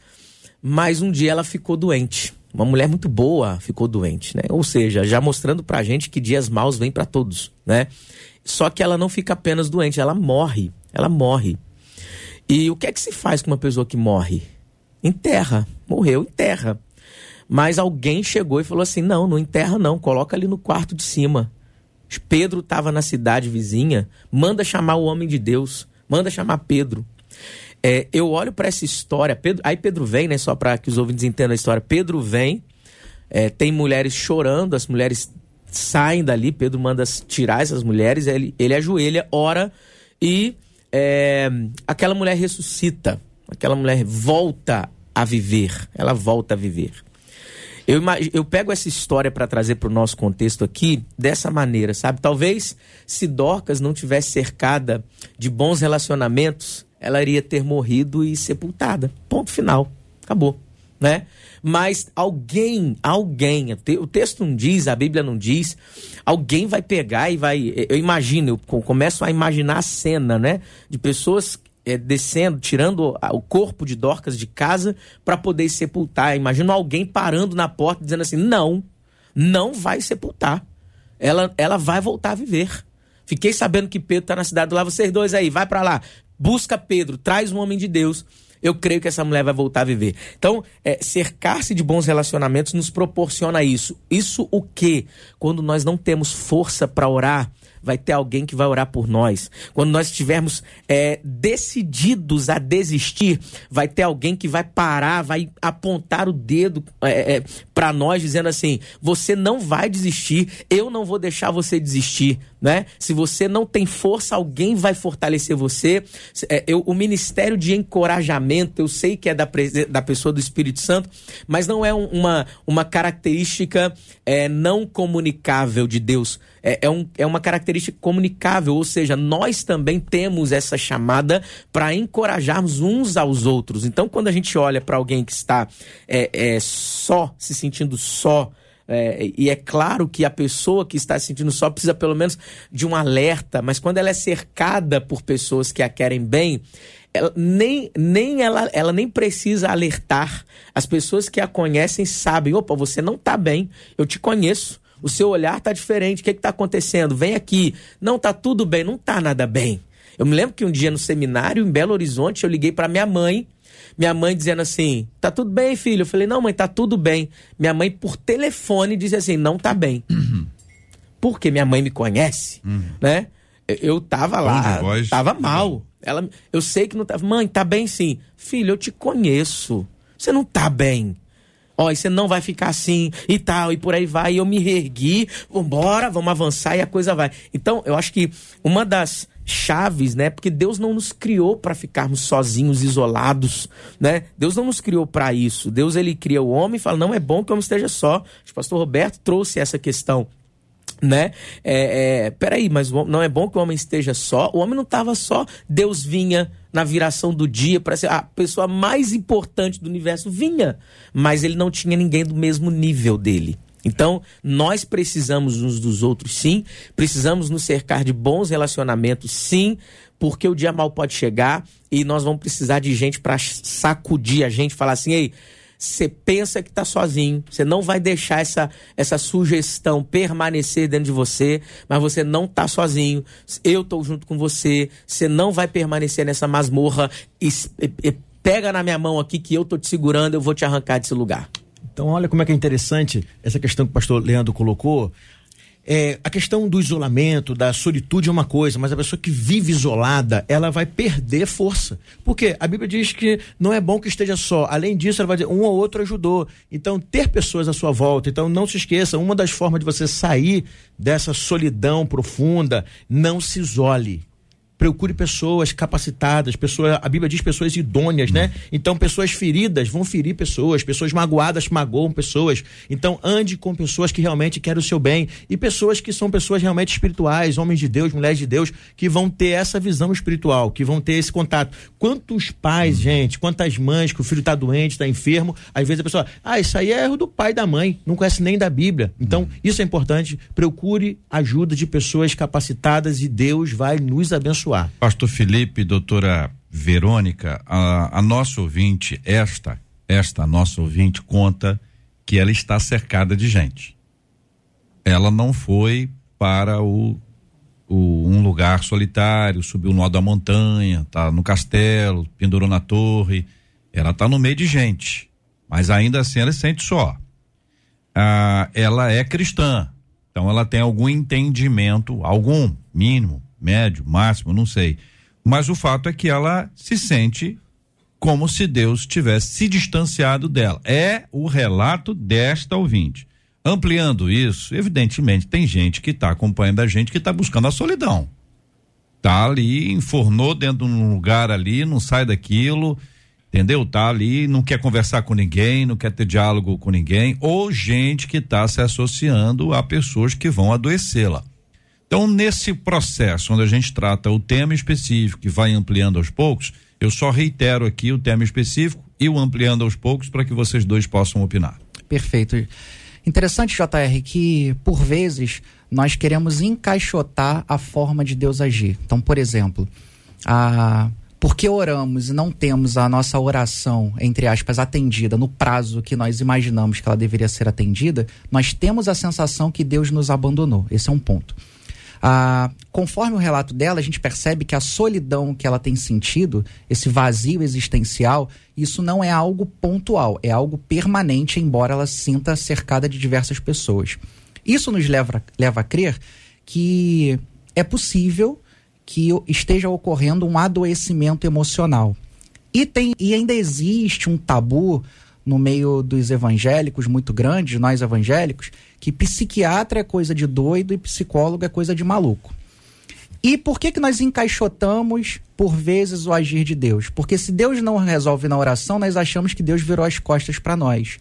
mas um dia ela ficou doente. Uma mulher muito boa ficou doente, né? Ou seja, já mostrando pra gente que dias maus vêm para todos, né? Só que ela não fica apenas doente, ela morre. Ela morre. E o que é que se faz com uma pessoa que morre? Enterra. Morreu, enterra. Mas alguém chegou e falou assim: não, não enterra não, coloca ali no quarto de cima. Pedro estava na cidade vizinha, manda chamar o homem de Deus, manda chamar Pedro. É, eu olho para essa história, Pedro, aí Pedro vem, né? Só para que os ouvintes entendam a história. Pedro vem, é, tem mulheres chorando, as mulheres saem dali, Pedro manda tirar essas mulheres, ele, ele ajoelha, ora e é, aquela mulher ressuscita. aquela mulher volta a viver, ela volta a viver. Eu, eu pego essa história para trazer para o nosso contexto aqui dessa maneira, sabe? Talvez se Dorcas não tivesse cercada de bons relacionamentos, ela iria ter morrido e sepultada. Ponto final. Acabou, né? Mas alguém, alguém, o texto não diz, a Bíblia não diz, alguém vai pegar e vai. Eu imagino, eu começo a imaginar a cena, né? De pessoas é, descendo, tirando o corpo de Dorcas de casa para poder sepultar. Imagino alguém parando na porta dizendo assim: não, não vai sepultar. Ela, ela vai voltar a viver. Fiquei sabendo que Pedro está na cidade lá, vocês dois aí, vai para lá, busca Pedro, traz um homem de Deus. Eu creio que essa mulher vai voltar a viver. Então, é, cercar-se de bons relacionamentos nos proporciona isso. Isso o que? Quando nós não temos força para orar, vai ter alguém que vai orar por nós. Quando nós estivermos é, decididos a desistir, vai ter alguém que vai parar, vai apontar o dedo é, é, para nós, dizendo assim: você não vai desistir, eu não vou deixar você desistir. Né? Se você não tem força, alguém vai fortalecer você. É, eu, o ministério de encorajamento, eu sei que é da, da pessoa do Espírito Santo, mas não é um, uma, uma característica é, não comunicável de Deus. É, é, um, é uma característica comunicável, ou seja, nós também temos essa chamada para encorajarmos uns aos outros. Então, quando a gente olha para alguém que está é, é, só, se sentindo só, é, e é claro que a pessoa que está se sentindo só precisa pelo menos de um alerta, mas quando ela é cercada por pessoas que a querem bem, ela, nem, nem ela, ela nem precisa alertar. As pessoas que a conhecem sabem: opa, você não está bem, eu te conheço. O seu olhar está diferente. O que está acontecendo? Vem aqui. Não está tudo bem, não está nada bem. Eu me lembro que um dia no seminário em Belo Horizonte eu liguei para minha mãe minha mãe dizendo assim: tá tudo bem, filho? Eu falei: não, mãe, tá tudo bem. Minha mãe, por telefone, dizia assim: não tá bem. Uhum. Porque minha mãe me conhece, uhum. né? Eu, eu tava lá, tava mal. Ela, eu sei que não tava. Mãe, tá bem sim. Filho, eu te conheço. Você não tá bem. Ó, você não vai ficar assim e tal, e por aí vai. E eu me reergui, vambora, vamos avançar e a coisa vai. Então, eu acho que uma das chaves, né? Porque Deus não nos criou para ficarmos sozinhos, isolados, né? Deus não nos criou para isso. Deus ele cria o homem e fala: "Não é bom que o homem esteja só". O pastor Roberto trouxe essa questão né? É, é, peraí, mas não é bom que o homem esteja só? O homem não estava só. Deus vinha na viração do dia para ser a pessoa mais importante do universo, vinha, mas ele não tinha ninguém do mesmo nível dele. Então, nós precisamos uns dos outros, sim. Precisamos nos cercar de bons relacionamentos, sim. Porque o dia mal pode chegar e nós vamos precisar de gente para sacudir a gente, falar assim: ei, você pensa que está sozinho, você não vai deixar essa, essa sugestão permanecer dentro de você, mas você não está sozinho. Eu estou junto com você, você não vai permanecer nessa masmorra. E, e, pega na minha mão aqui que eu estou te segurando, eu vou te arrancar desse lugar. Então, olha como é que é interessante essa questão que o pastor Leandro colocou. É, a questão do isolamento, da solitude é uma coisa, mas a pessoa que vive isolada, ela vai perder força. Porque a Bíblia diz que não é bom que esteja só. Além disso, ela vai dizer, um ou outro ajudou. Então, ter pessoas à sua volta. Então, não se esqueça, uma das formas de você sair dessa solidão profunda, não se isole procure pessoas capacitadas, pessoas, a Bíblia diz pessoas idôneas, né? Então, pessoas feridas vão ferir pessoas, pessoas magoadas magoam pessoas. Então, ande com pessoas que realmente querem o seu bem e pessoas que são pessoas realmente espirituais, homens de Deus, mulheres de Deus, que vão ter essa visão espiritual, que vão ter esse contato. Quantos pais, gente, quantas mães que o filho está doente, está enfermo, às vezes a pessoa, ah, isso aí é erro do pai e da mãe, não conhece nem da Bíblia. Então, isso é importante. Procure ajuda de pessoas capacitadas e Deus vai nos abençoar abençoar. Pastor Felipe, doutora Verônica, a, a nossa ouvinte, esta, esta nossa ouvinte conta que ela está cercada de gente. Ela não foi para o, o um lugar solitário, subiu no alto da montanha, tá no castelo, pendurou na torre. Ela está no meio de gente, mas ainda assim ela se sente só. Ah, ela é cristã, então ela tem algum entendimento, algum mínimo, médio, máximo, não sei. Mas o fato é que ela se sente como se Deus tivesse se distanciado dela. É o relato desta ouvinte. Ampliando isso, evidentemente tem gente que está acompanhando a gente que está buscando a solidão. Tá ali, enfornou dentro de um lugar ali, não sai daquilo entendeu? Tá ali, não quer conversar com ninguém, não quer ter diálogo com ninguém, ou gente que está se associando a pessoas que vão adoecê-la. Então, nesse processo, onde a gente trata o tema específico e vai ampliando aos poucos, eu só reitero aqui o tema específico e o ampliando aos poucos para que vocês dois possam opinar. Perfeito. Interessante, JR, que por vezes nós queremos encaixotar a forma de Deus agir. Então, por exemplo, a porque oramos e não temos a nossa oração, entre aspas, atendida no prazo que nós imaginamos que ela deveria ser atendida, nós temos a sensação que Deus nos abandonou. Esse é um ponto. Ah, conforme o relato dela, a gente percebe que a solidão que ela tem sentido, esse vazio existencial, isso não é algo pontual, é algo permanente, embora ela sinta cercada de diversas pessoas. Isso nos leva, leva a crer que é possível que esteja ocorrendo um adoecimento emocional. E, tem, e ainda existe um tabu no meio dos evangélicos muito grande, nós evangélicos, que psiquiatra é coisa de doido e psicólogo é coisa de maluco. E por que que nós encaixotamos por vezes o agir de Deus? Porque se Deus não resolve na oração, nós achamos que Deus virou as costas para nós.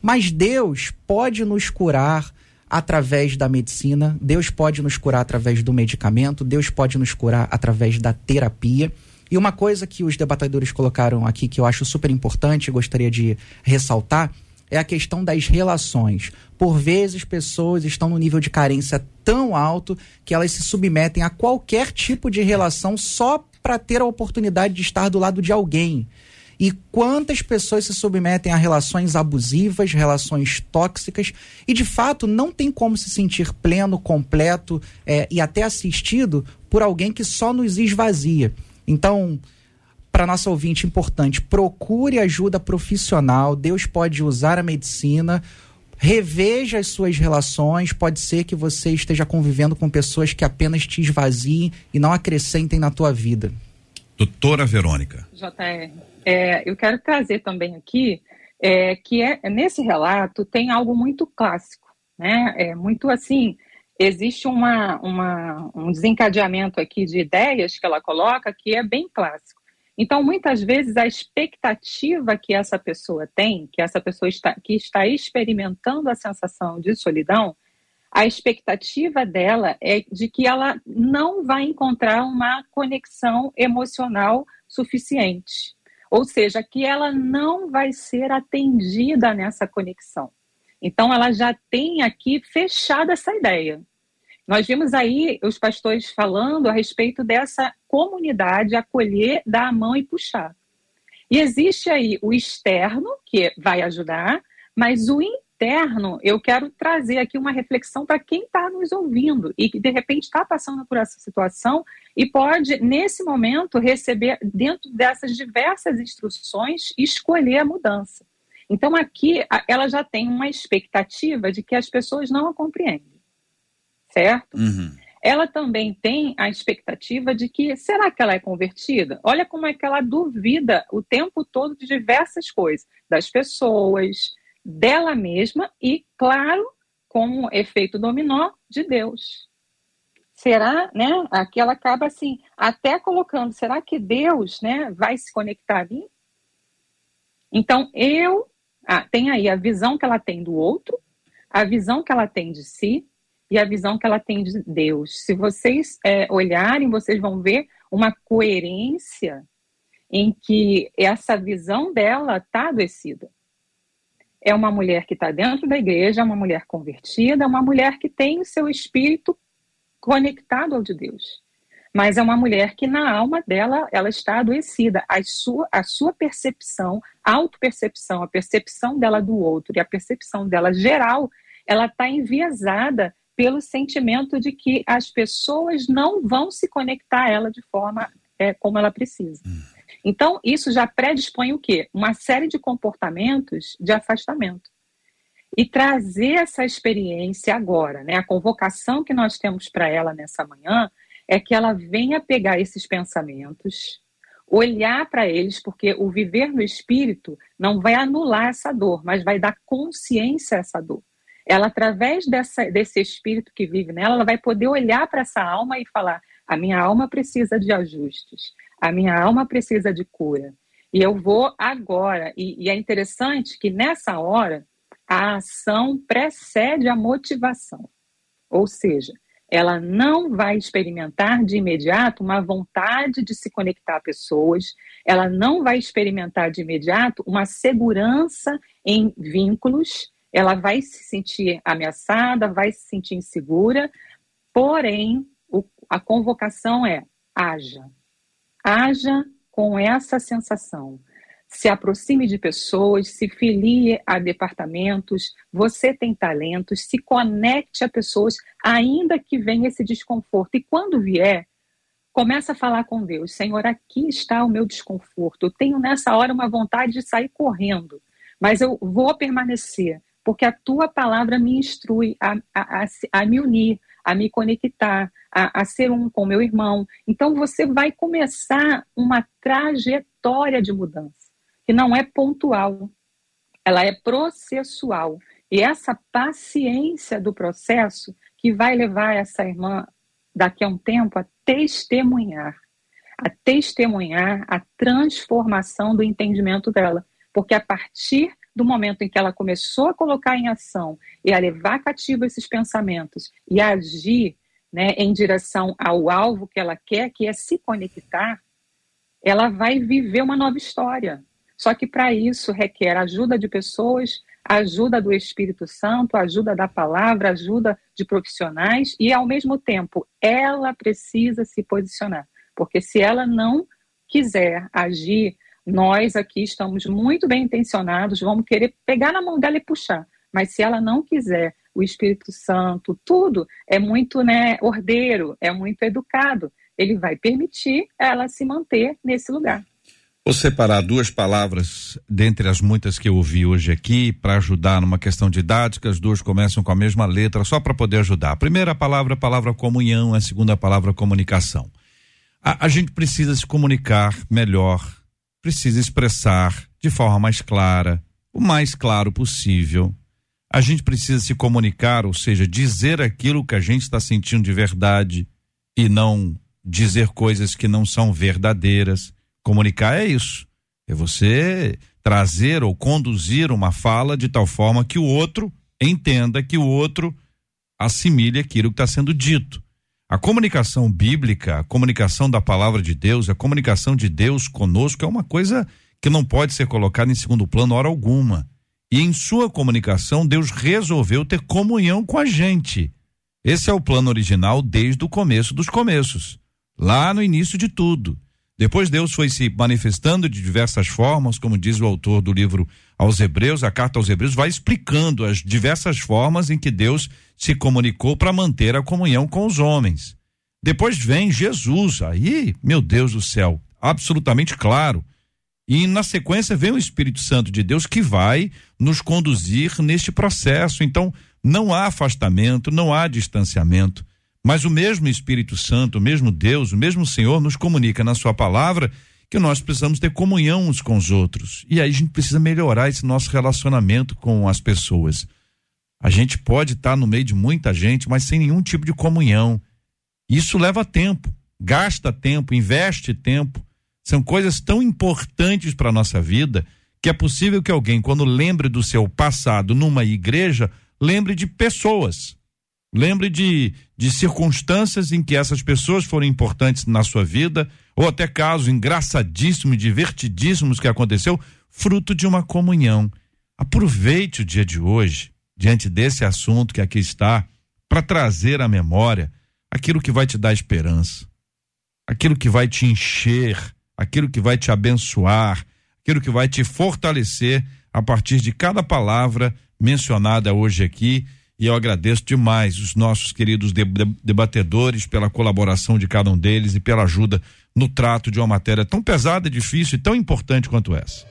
Mas Deus pode nos curar através da medicina, Deus pode nos curar através do medicamento, Deus pode nos curar através da terapia. E uma coisa que os debatedores colocaram aqui que eu acho super importante e gostaria de ressaltar é a questão das relações. Por vezes, pessoas estão no nível de carência tão alto que elas se submetem a qualquer tipo de relação só para ter a oportunidade de estar do lado de alguém. E quantas pessoas se submetem a relações abusivas, relações tóxicas, e de fato não tem como se sentir pleno, completo é, e até assistido por alguém que só nos esvazia. Então, para nossa ouvinte importante, procure ajuda profissional. Deus pode usar a medicina. Reveja as suas relações. Pode ser que você esteja convivendo com pessoas que apenas te esvaziem e não acrescentem na tua vida. Doutora Verônica. JR, é, eu quero trazer também aqui é, que é, nesse relato tem algo muito clássico, né? É muito assim, existe uma, uma, um desencadeamento aqui de ideias que ela coloca que é bem clássico. Então, muitas vezes, a expectativa que essa pessoa tem, que essa pessoa está, que está experimentando a sensação de solidão, a expectativa dela é de que ela não vai encontrar uma conexão emocional suficiente. Ou seja, que ela não vai ser atendida nessa conexão. Então, ela já tem aqui fechada essa ideia. Nós vimos aí os pastores falando a respeito dessa comunidade acolher, dar a mão e puxar. E existe aí o externo, que vai ajudar, mas o interno, eu quero trazer aqui uma reflexão para quem está nos ouvindo e que de repente está passando por essa situação e pode, nesse momento, receber, dentro dessas diversas instruções, escolher a mudança. Então, aqui, ela já tem uma expectativa de que as pessoas não a compreendem, certo? Uhum. Ela também tem a expectativa de que, será que ela é convertida? Olha como é que ela duvida o tempo todo de diversas coisas, das pessoas, dela mesma e, claro, como efeito dominó, de Deus. Será, né? Aqui ela acaba assim, até colocando, será que Deus, né, vai se conectar ali? Então, eu, ah, tem aí a visão que ela tem do outro, a visão que ela tem de si e a visão que ela tem de Deus. Se vocês é, olharem, vocês vão ver uma coerência em que essa visão dela está adoecida é uma mulher que está dentro da igreja, uma mulher convertida, uma mulher que tem o seu espírito conectado ao de Deus. Mas é uma mulher que na alma dela ela está adoecida. A sua, a sua percepção, a autopercepção, a percepção dela do outro e a percepção dela geral, ela está enviesada pelo sentimento de que as pessoas não vão se conectar a ela de forma é, como ela precisa. Hum. Então, isso já predispõe o quê? Uma série de comportamentos de afastamento. E trazer essa experiência agora, né? A convocação que nós temos para ela nessa manhã é que ela venha pegar esses pensamentos, olhar para eles, porque o viver no espírito não vai anular essa dor, mas vai dar consciência a essa dor. Ela, através dessa, desse espírito que vive nela, ela vai poder olhar para essa alma e falar: a minha alma precisa de ajustes, a minha alma precisa de cura. E eu vou agora. E, e é interessante que nessa hora a ação precede a motivação. Ou seja, ela não vai experimentar de imediato uma vontade de se conectar a pessoas, ela não vai experimentar de imediato uma segurança em vínculos, ela vai se sentir ameaçada, vai se sentir insegura, porém, o, a convocação é: haja. Haja com essa sensação se aproxime de pessoas, se filie a departamentos, você tem talentos, se conecte a pessoas, ainda que venha esse desconforto. E quando vier, começa a falar com Deus: Senhor, aqui está o meu desconforto. Eu tenho nessa hora uma vontade de sair correndo, mas eu vou permanecer, porque a tua palavra me instrui a, a, a, a me unir, a me conectar, a, a ser um com meu irmão. Então você vai começar uma trajetória de mudança que não é pontual, ela é processual. E essa paciência do processo que vai levar essa irmã daqui a um tempo a testemunhar, a testemunhar a transformação do entendimento dela, porque a partir do momento em que ela começou a colocar em ação e a levar cativo esses pensamentos e agir né, em direção ao alvo que ela quer, que é se conectar, ela vai viver uma nova história. Só que para isso requer ajuda de pessoas, ajuda do Espírito Santo, ajuda da palavra, ajuda de profissionais e, ao mesmo tempo, ela precisa se posicionar. Porque se ela não quiser agir, nós aqui estamos muito bem intencionados, vamos querer pegar na mão dela e puxar. Mas se ela não quiser, o Espírito Santo, tudo é muito né, ordeiro, é muito educado. Ele vai permitir ela se manter nesse lugar. Vou separar duas palavras dentre as muitas que eu ouvi hoje aqui para ajudar numa questão didática. As duas começam com a mesma letra, só para poder ajudar. A primeira palavra é a palavra comunhão, a segunda palavra comunicação. A, a gente precisa se comunicar melhor, precisa expressar de forma mais clara, o mais claro possível. A gente precisa se comunicar, ou seja, dizer aquilo que a gente está sentindo de verdade e não dizer coisas que não são verdadeiras Comunicar é isso. É você trazer ou conduzir uma fala de tal forma que o outro entenda, que o outro assimile aquilo que está sendo dito. A comunicação bíblica, a comunicação da palavra de Deus, a comunicação de Deus conosco é uma coisa que não pode ser colocada em segundo plano hora alguma. E em sua comunicação, Deus resolveu ter comunhão com a gente. Esse é o plano original desde o começo dos começos, lá no início de tudo. Depois Deus foi se manifestando de diversas formas, como diz o autor do livro aos Hebreus, a carta aos Hebreus, vai explicando as diversas formas em que Deus se comunicou para manter a comunhão com os homens. Depois vem Jesus, aí, meu Deus do céu, absolutamente claro. E na sequência vem o Espírito Santo de Deus que vai nos conduzir neste processo. Então, não há afastamento, não há distanciamento. Mas o mesmo Espírito Santo, o mesmo Deus, o mesmo Senhor nos comunica na sua palavra que nós precisamos ter comunhão uns com os outros. E aí a gente precisa melhorar esse nosso relacionamento com as pessoas. A gente pode estar no meio de muita gente, mas sem nenhum tipo de comunhão. Isso leva tempo, gasta tempo, investe tempo. São coisas tão importantes para a nossa vida que é possível que alguém, quando lembre do seu passado numa igreja, lembre de pessoas Lembre de, de circunstâncias em que essas pessoas foram importantes na sua vida, ou até casos engraçadíssimos, divertidíssimos que aconteceu, fruto de uma comunhão. Aproveite o dia de hoje, diante desse assunto que aqui está, para trazer à memória aquilo que vai te dar esperança, aquilo que vai te encher, aquilo que vai te abençoar, aquilo que vai te fortalecer a partir de cada palavra mencionada hoje aqui e eu agradeço demais os nossos queridos debatedores pela colaboração de cada um deles e pela ajuda no trato de uma matéria tão pesada, difícil e tão importante quanto essa.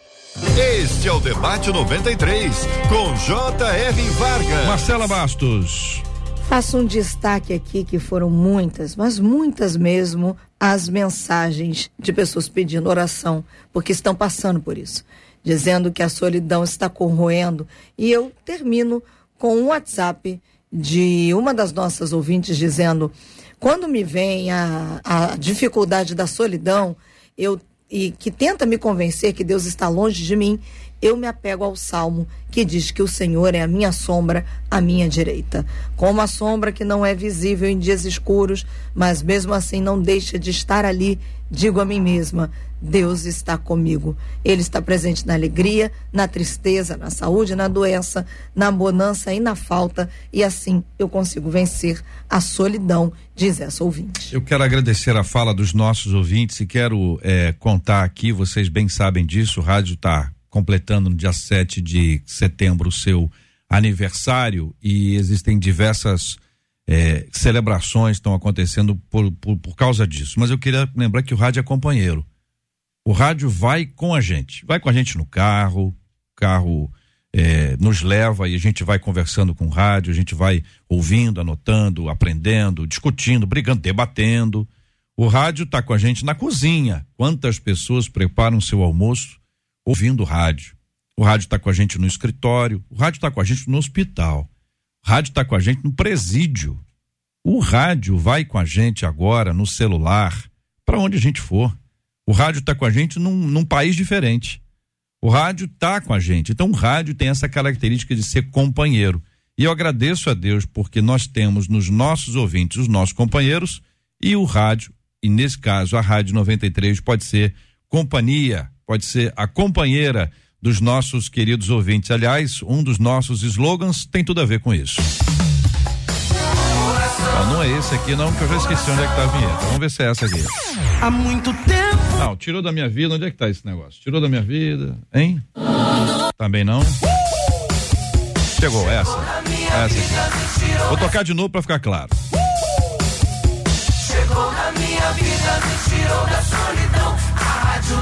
Este é o Debate 93, com J.R. Vargas. Marcela Bastos. Faço um destaque aqui que foram muitas, mas muitas mesmo, as mensagens de pessoas pedindo oração, porque estão passando por isso, dizendo que a solidão está corroendo. E eu termino com um WhatsApp de uma das nossas ouvintes dizendo: quando me vem a, a dificuldade da solidão, eu e que tenta me convencer que Deus está longe de mim, eu me apego ao salmo que diz que o Senhor é a minha sombra, a minha direita. Como a sombra que não é visível em dias escuros, mas mesmo assim não deixa de estar ali, digo a mim mesma: Deus está comigo. Ele está presente na alegria, na tristeza, na saúde, na doença, na bonança e na falta, e assim eu consigo vencer a solidão, diz essa ouvinte. Eu quero agradecer a fala dos nossos ouvintes e quero é, contar aqui, vocês bem sabem disso, o rádio está completando no dia 7 de setembro o seu aniversário e existem diversas é, celebrações estão acontecendo por, por, por causa disso. Mas eu queria lembrar que o rádio é companheiro. O rádio vai com a gente, vai com a gente no carro, o carro é, nos leva e a gente vai conversando com o rádio, a gente vai ouvindo, anotando, aprendendo, discutindo, brigando, debatendo. O rádio está com a gente na cozinha. Quantas pessoas preparam seu almoço ouvindo rádio. O rádio está com a gente no escritório, o rádio está com a gente no hospital, o rádio está com a gente no presídio. O rádio vai com a gente agora no celular, para onde a gente for. O rádio está com a gente num, num país diferente. O rádio está com a gente. Então, o rádio tem essa característica de ser companheiro. E eu agradeço a Deus porque nós temos nos nossos ouvintes os nossos companheiros e o rádio, e nesse caso a Rádio 93 pode ser companhia, pode ser a companheira dos nossos queridos ouvintes. Aliás, um dos nossos slogans tem tudo a ver com isso. Não, não é esse aqui, não, porque eu já esqueci onde é que tá a vinheta. Vamos ver se é essa aqui. Há muito tempo. Não, tirou da minha vida, onde é que tá esse negócio? Tirou da minha vida, hein? Também não. Chegou, essa. Essa aqui. Vou tocar de novo pra ficar claro. Chegou na minha vida, me tirou da solidão. A Rádio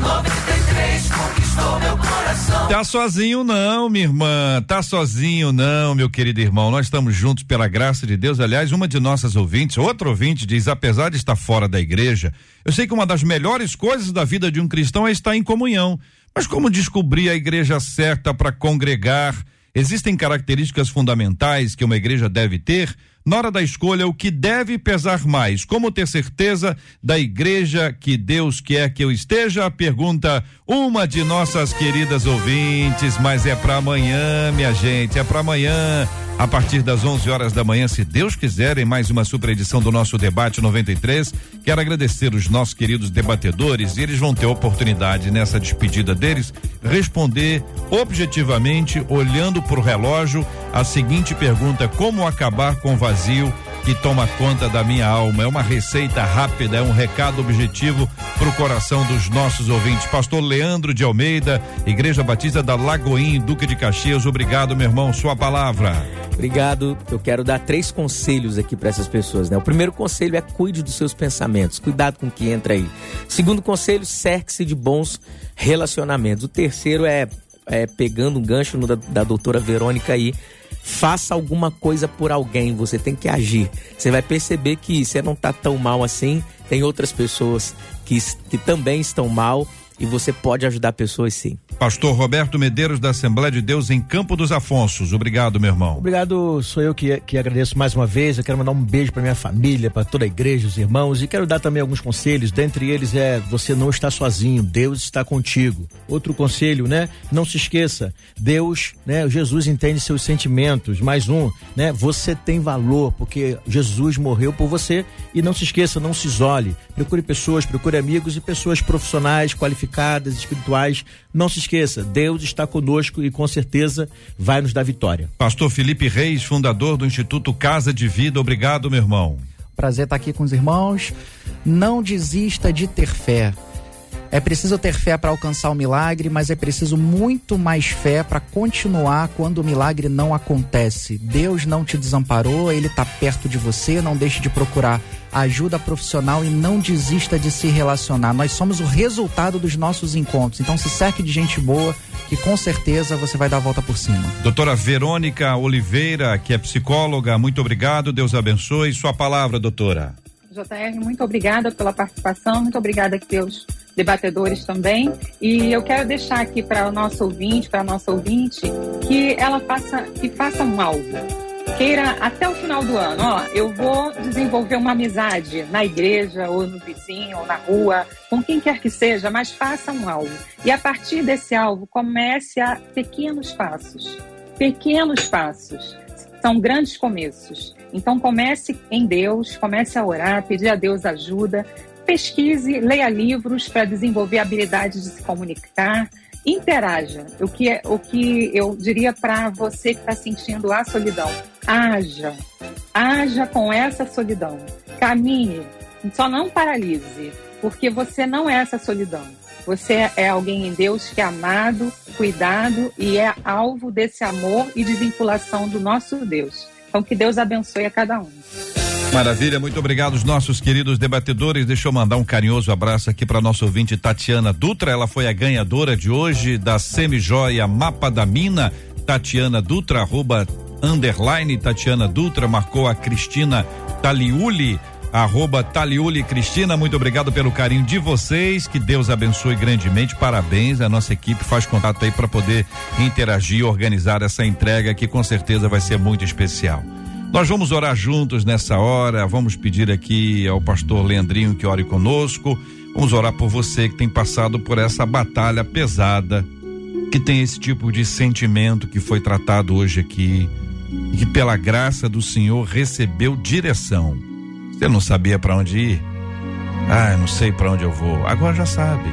93 conquistou meu coração. Tá sozinho não, minha irmã. Tá sozinho não, meu querido irmão. Nós estamos juntos pela graça de Deus. Aliás, uma de nossas ouvintes, outro ouvinte, diz: apesar de estar fora da igreja, eu sei que uma das melhores coisas da vida de um cristão é estar em comunhão. Mas como descobrir a igreja certa para congregar? Existem características fundamentais que uma igreja deve ter? Na hora da escolha, o que deve pesar mais? Como ter certeza da igreja que Deus quer que eu esteja? Pergunta uma de nossas queridas ouvintes, mas é para amanhã, minha gente, é para amanhã. A partir das 11 horas da manhã, se Deus quiser, em mais uma super edição do nosso debate 93. Quero agradecer os nossos queridos debatedores e eles vão ter oportunidade nessa despedida deles responder objetivamente, olhando para o relógio, a seguinte pergunta: como acabar com o vazio que toma conta da minha alma? É uma receita rápida, é um recado objetivo para o coração dos nossos ouvintes. Pastor Leandro de Almeida, Igreja Batista da Lagoinha, Duque de Caxias. Obrigado, meu irmão. Sua palavra. Obrigado. Eu quero dar três conselhos aqui para essas pessoas, né? O primeiro conselho é cuide dos seus pensamentos, cuidado com o que entra aí. Segundo conselho, cerque-se de bons relacionamentos. O terceiro é, é pegando um gancho no da, da doutora Verônica aí, faça alguma coisa por alguém, você tem que agir. Você vai perceber que você não está tão mal assim, tem outras pessoas que, que também estão mal e você pode ajudar pessoas sim. Pastor Roberto Medeiros da Assembleia de Deus em Campo dos Afonsos. Obrigado, meu irmão. Obrigado, sou eu que, que agradeço mais uma vez. Eu quero mandar um beijo para minha família, para toda a igreja, os irmãos e quero dar também alguns conselhos. Dentre eles é você não está sozinho, Deus está contigo. Outro conselho, né? Não se esqueça, Deus, né? Jesus entende seus sentimentos. Mais um, né? Você tem valor porque Jesus morreu por você e não se esqueça, não se isole. Procure pessoas, procure amigos e pessoas profissionais, qualificadas, espirituais. Não se esqueça, Deus está conosco e com certeza vai nos dar vitória. Pastor Felipe Reis, fundador do Instituto Casa de Vida. Obrigado, meu irmão. Prazer estar aqui com os irmãos. Não desista de ter fé. É preciso ter fé para alcançar o milagre, mas é preciso muito mais fé para continuar quando o milagre não acontece. Deus não te desamparou, ele está perto de você, não deixe de procurar ajuda profissional e não desista de se relacionar. Nós somos o resultado dos nossos encontros. Então se cerque de gente boa, que com certeza você vai dar a volta por cima. Doutora Verônica Oliveira, que é psicóloga, muito obrigado, Deus abençoe. Sua palavra, doutora. JR, muito obrigada pela participação, muito obrigada aqui aos debatedores também. E eu quero deixar aqui para o nosso ouvinte, para a nossa ouvinte, que ela faça, que faça um alvo. queira até o final do ano, ó, eu vou desenvolver uma amizade na igreja ou no vizinho ou na rua, com quem quer que seja, mas faça um alvo. E a partir desse alvo, comece a pequenos passos. Pequenos passos são grandes começos. Então comece em Deus, comece a orar, pedir a Deus ajuda, pesquise, leia livros para desenvolver a habilidade de se comunicar, interaja. O que, é, o que eu diria para você que está sentindo a solidão, haja. Haja com essa solidão. Caminhe. Só não paralise, porque você não é essa solidão. Você é alguém em Deus que é amado, cuidado e é alvo desse amor e desvinculação do nosso Deus. Então, que Deus abençoe a cada um. Maravilha, muito obrigado, os nossos queridos debatedores. Deixa eu mandar um carinhoso abraço aqui para nosso ouvinte Tatiana Dutra. Ela foi a ganhadora de hoje da Semijoia Mapa da Mina. Tatiana Dutra, arroba underline Tatiana Dutra, marcou a Cristina Taliuli arroba Taliuli Cristina, muito obrigado pelo carinho de vocês, que Deus abençoe grandemente, parabéns, a nossa equipe faz contato aí para poder interagir, organizar essa entrega que com certeza vai ser muito especial. Nós vamos orar juntos nessa hora, vamos pedir aqui ao pastor Leandrinho que ore conosco, vamos orar por você que tem passado por essa batalha pesada, que tem esse tipo de sentimento que foi tratado hoje aqui, e que pela graça do Senhor recebeu direção você não sabia para onde ir? Ah, não sei para onde eu vou. Agora já sabe.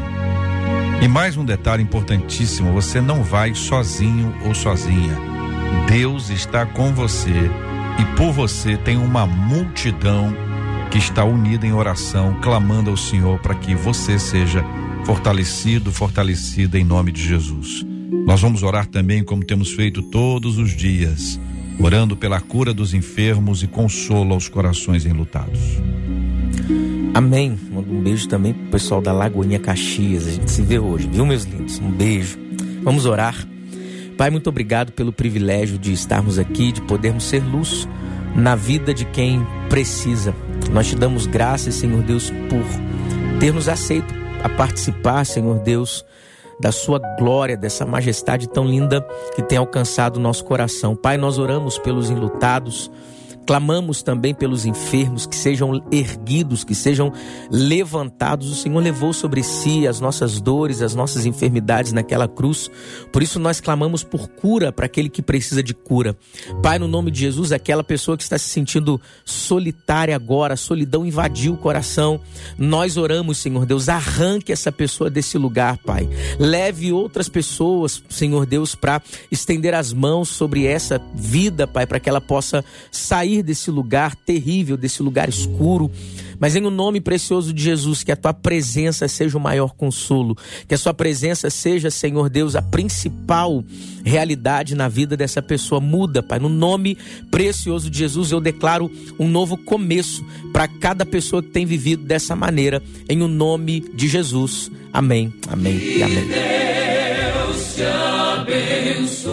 E mais um detalhe importantíssimo: você não vai sozinho ou sozinha. Deus está com você e por você tem uma multidão que está unida em oração, clamando ao Senhor para que você seja fortalecido, fortalecida em nome de Jesus. Nós vamos orar também como temos feito todos os dias orando pela cura dos enfermos e consolo aos corações enlutados. Amém. Um beijo também pro pessoal da Lagoinha Caxias. A gente se vê hoje, viu, meus lindos? Um beijo. Vamos orar. Pai, muito obrigado pelo privilégio de estarmos aqui, de podermos ser luz na vida de quem precisa. Nós te damos graças, Senhor Deus, por ter nos aceito a participar, Senhor Deus, da sua glória, dessa majestade tão linda que tem alcançado o nosso coração. Pai, nós oramos pelos enlutados, Clamamos também pelos enfermos que sejam erguidos, que sejam levantados. O Senhor levou sobre si as nossas dores, as nossas enfermidades naquela cruz. Por isso nós clamamos por cura para aquele que precisa de cura. Pai, no nome de Jesus, aquela pessoa que está se sentindo solitária agora, a solidão invadiu o coração. Nós oramos, Senhor Deus, arranque essa pessoa desse lugar, Pai. Leve outras pessoas, Senhor Deus, para estender as mãos sobre essa vida, Pai, para que ela possa sair sair desse lugar terrível, desse lugar escuro. Mas em o um nome precioso de Jesus, que a tua presença seja o maior consolo, que a sua presença seja, Senhor Deus, a principal realidade na vida dessa pessoa. Muda, Pai. No nome precioso de Jesus, eu declaro um novo começo para cada pessoa que tem vivido dessa maneira, em o um nome de Jesus. Amém, amém e amém. Deus te abençoe.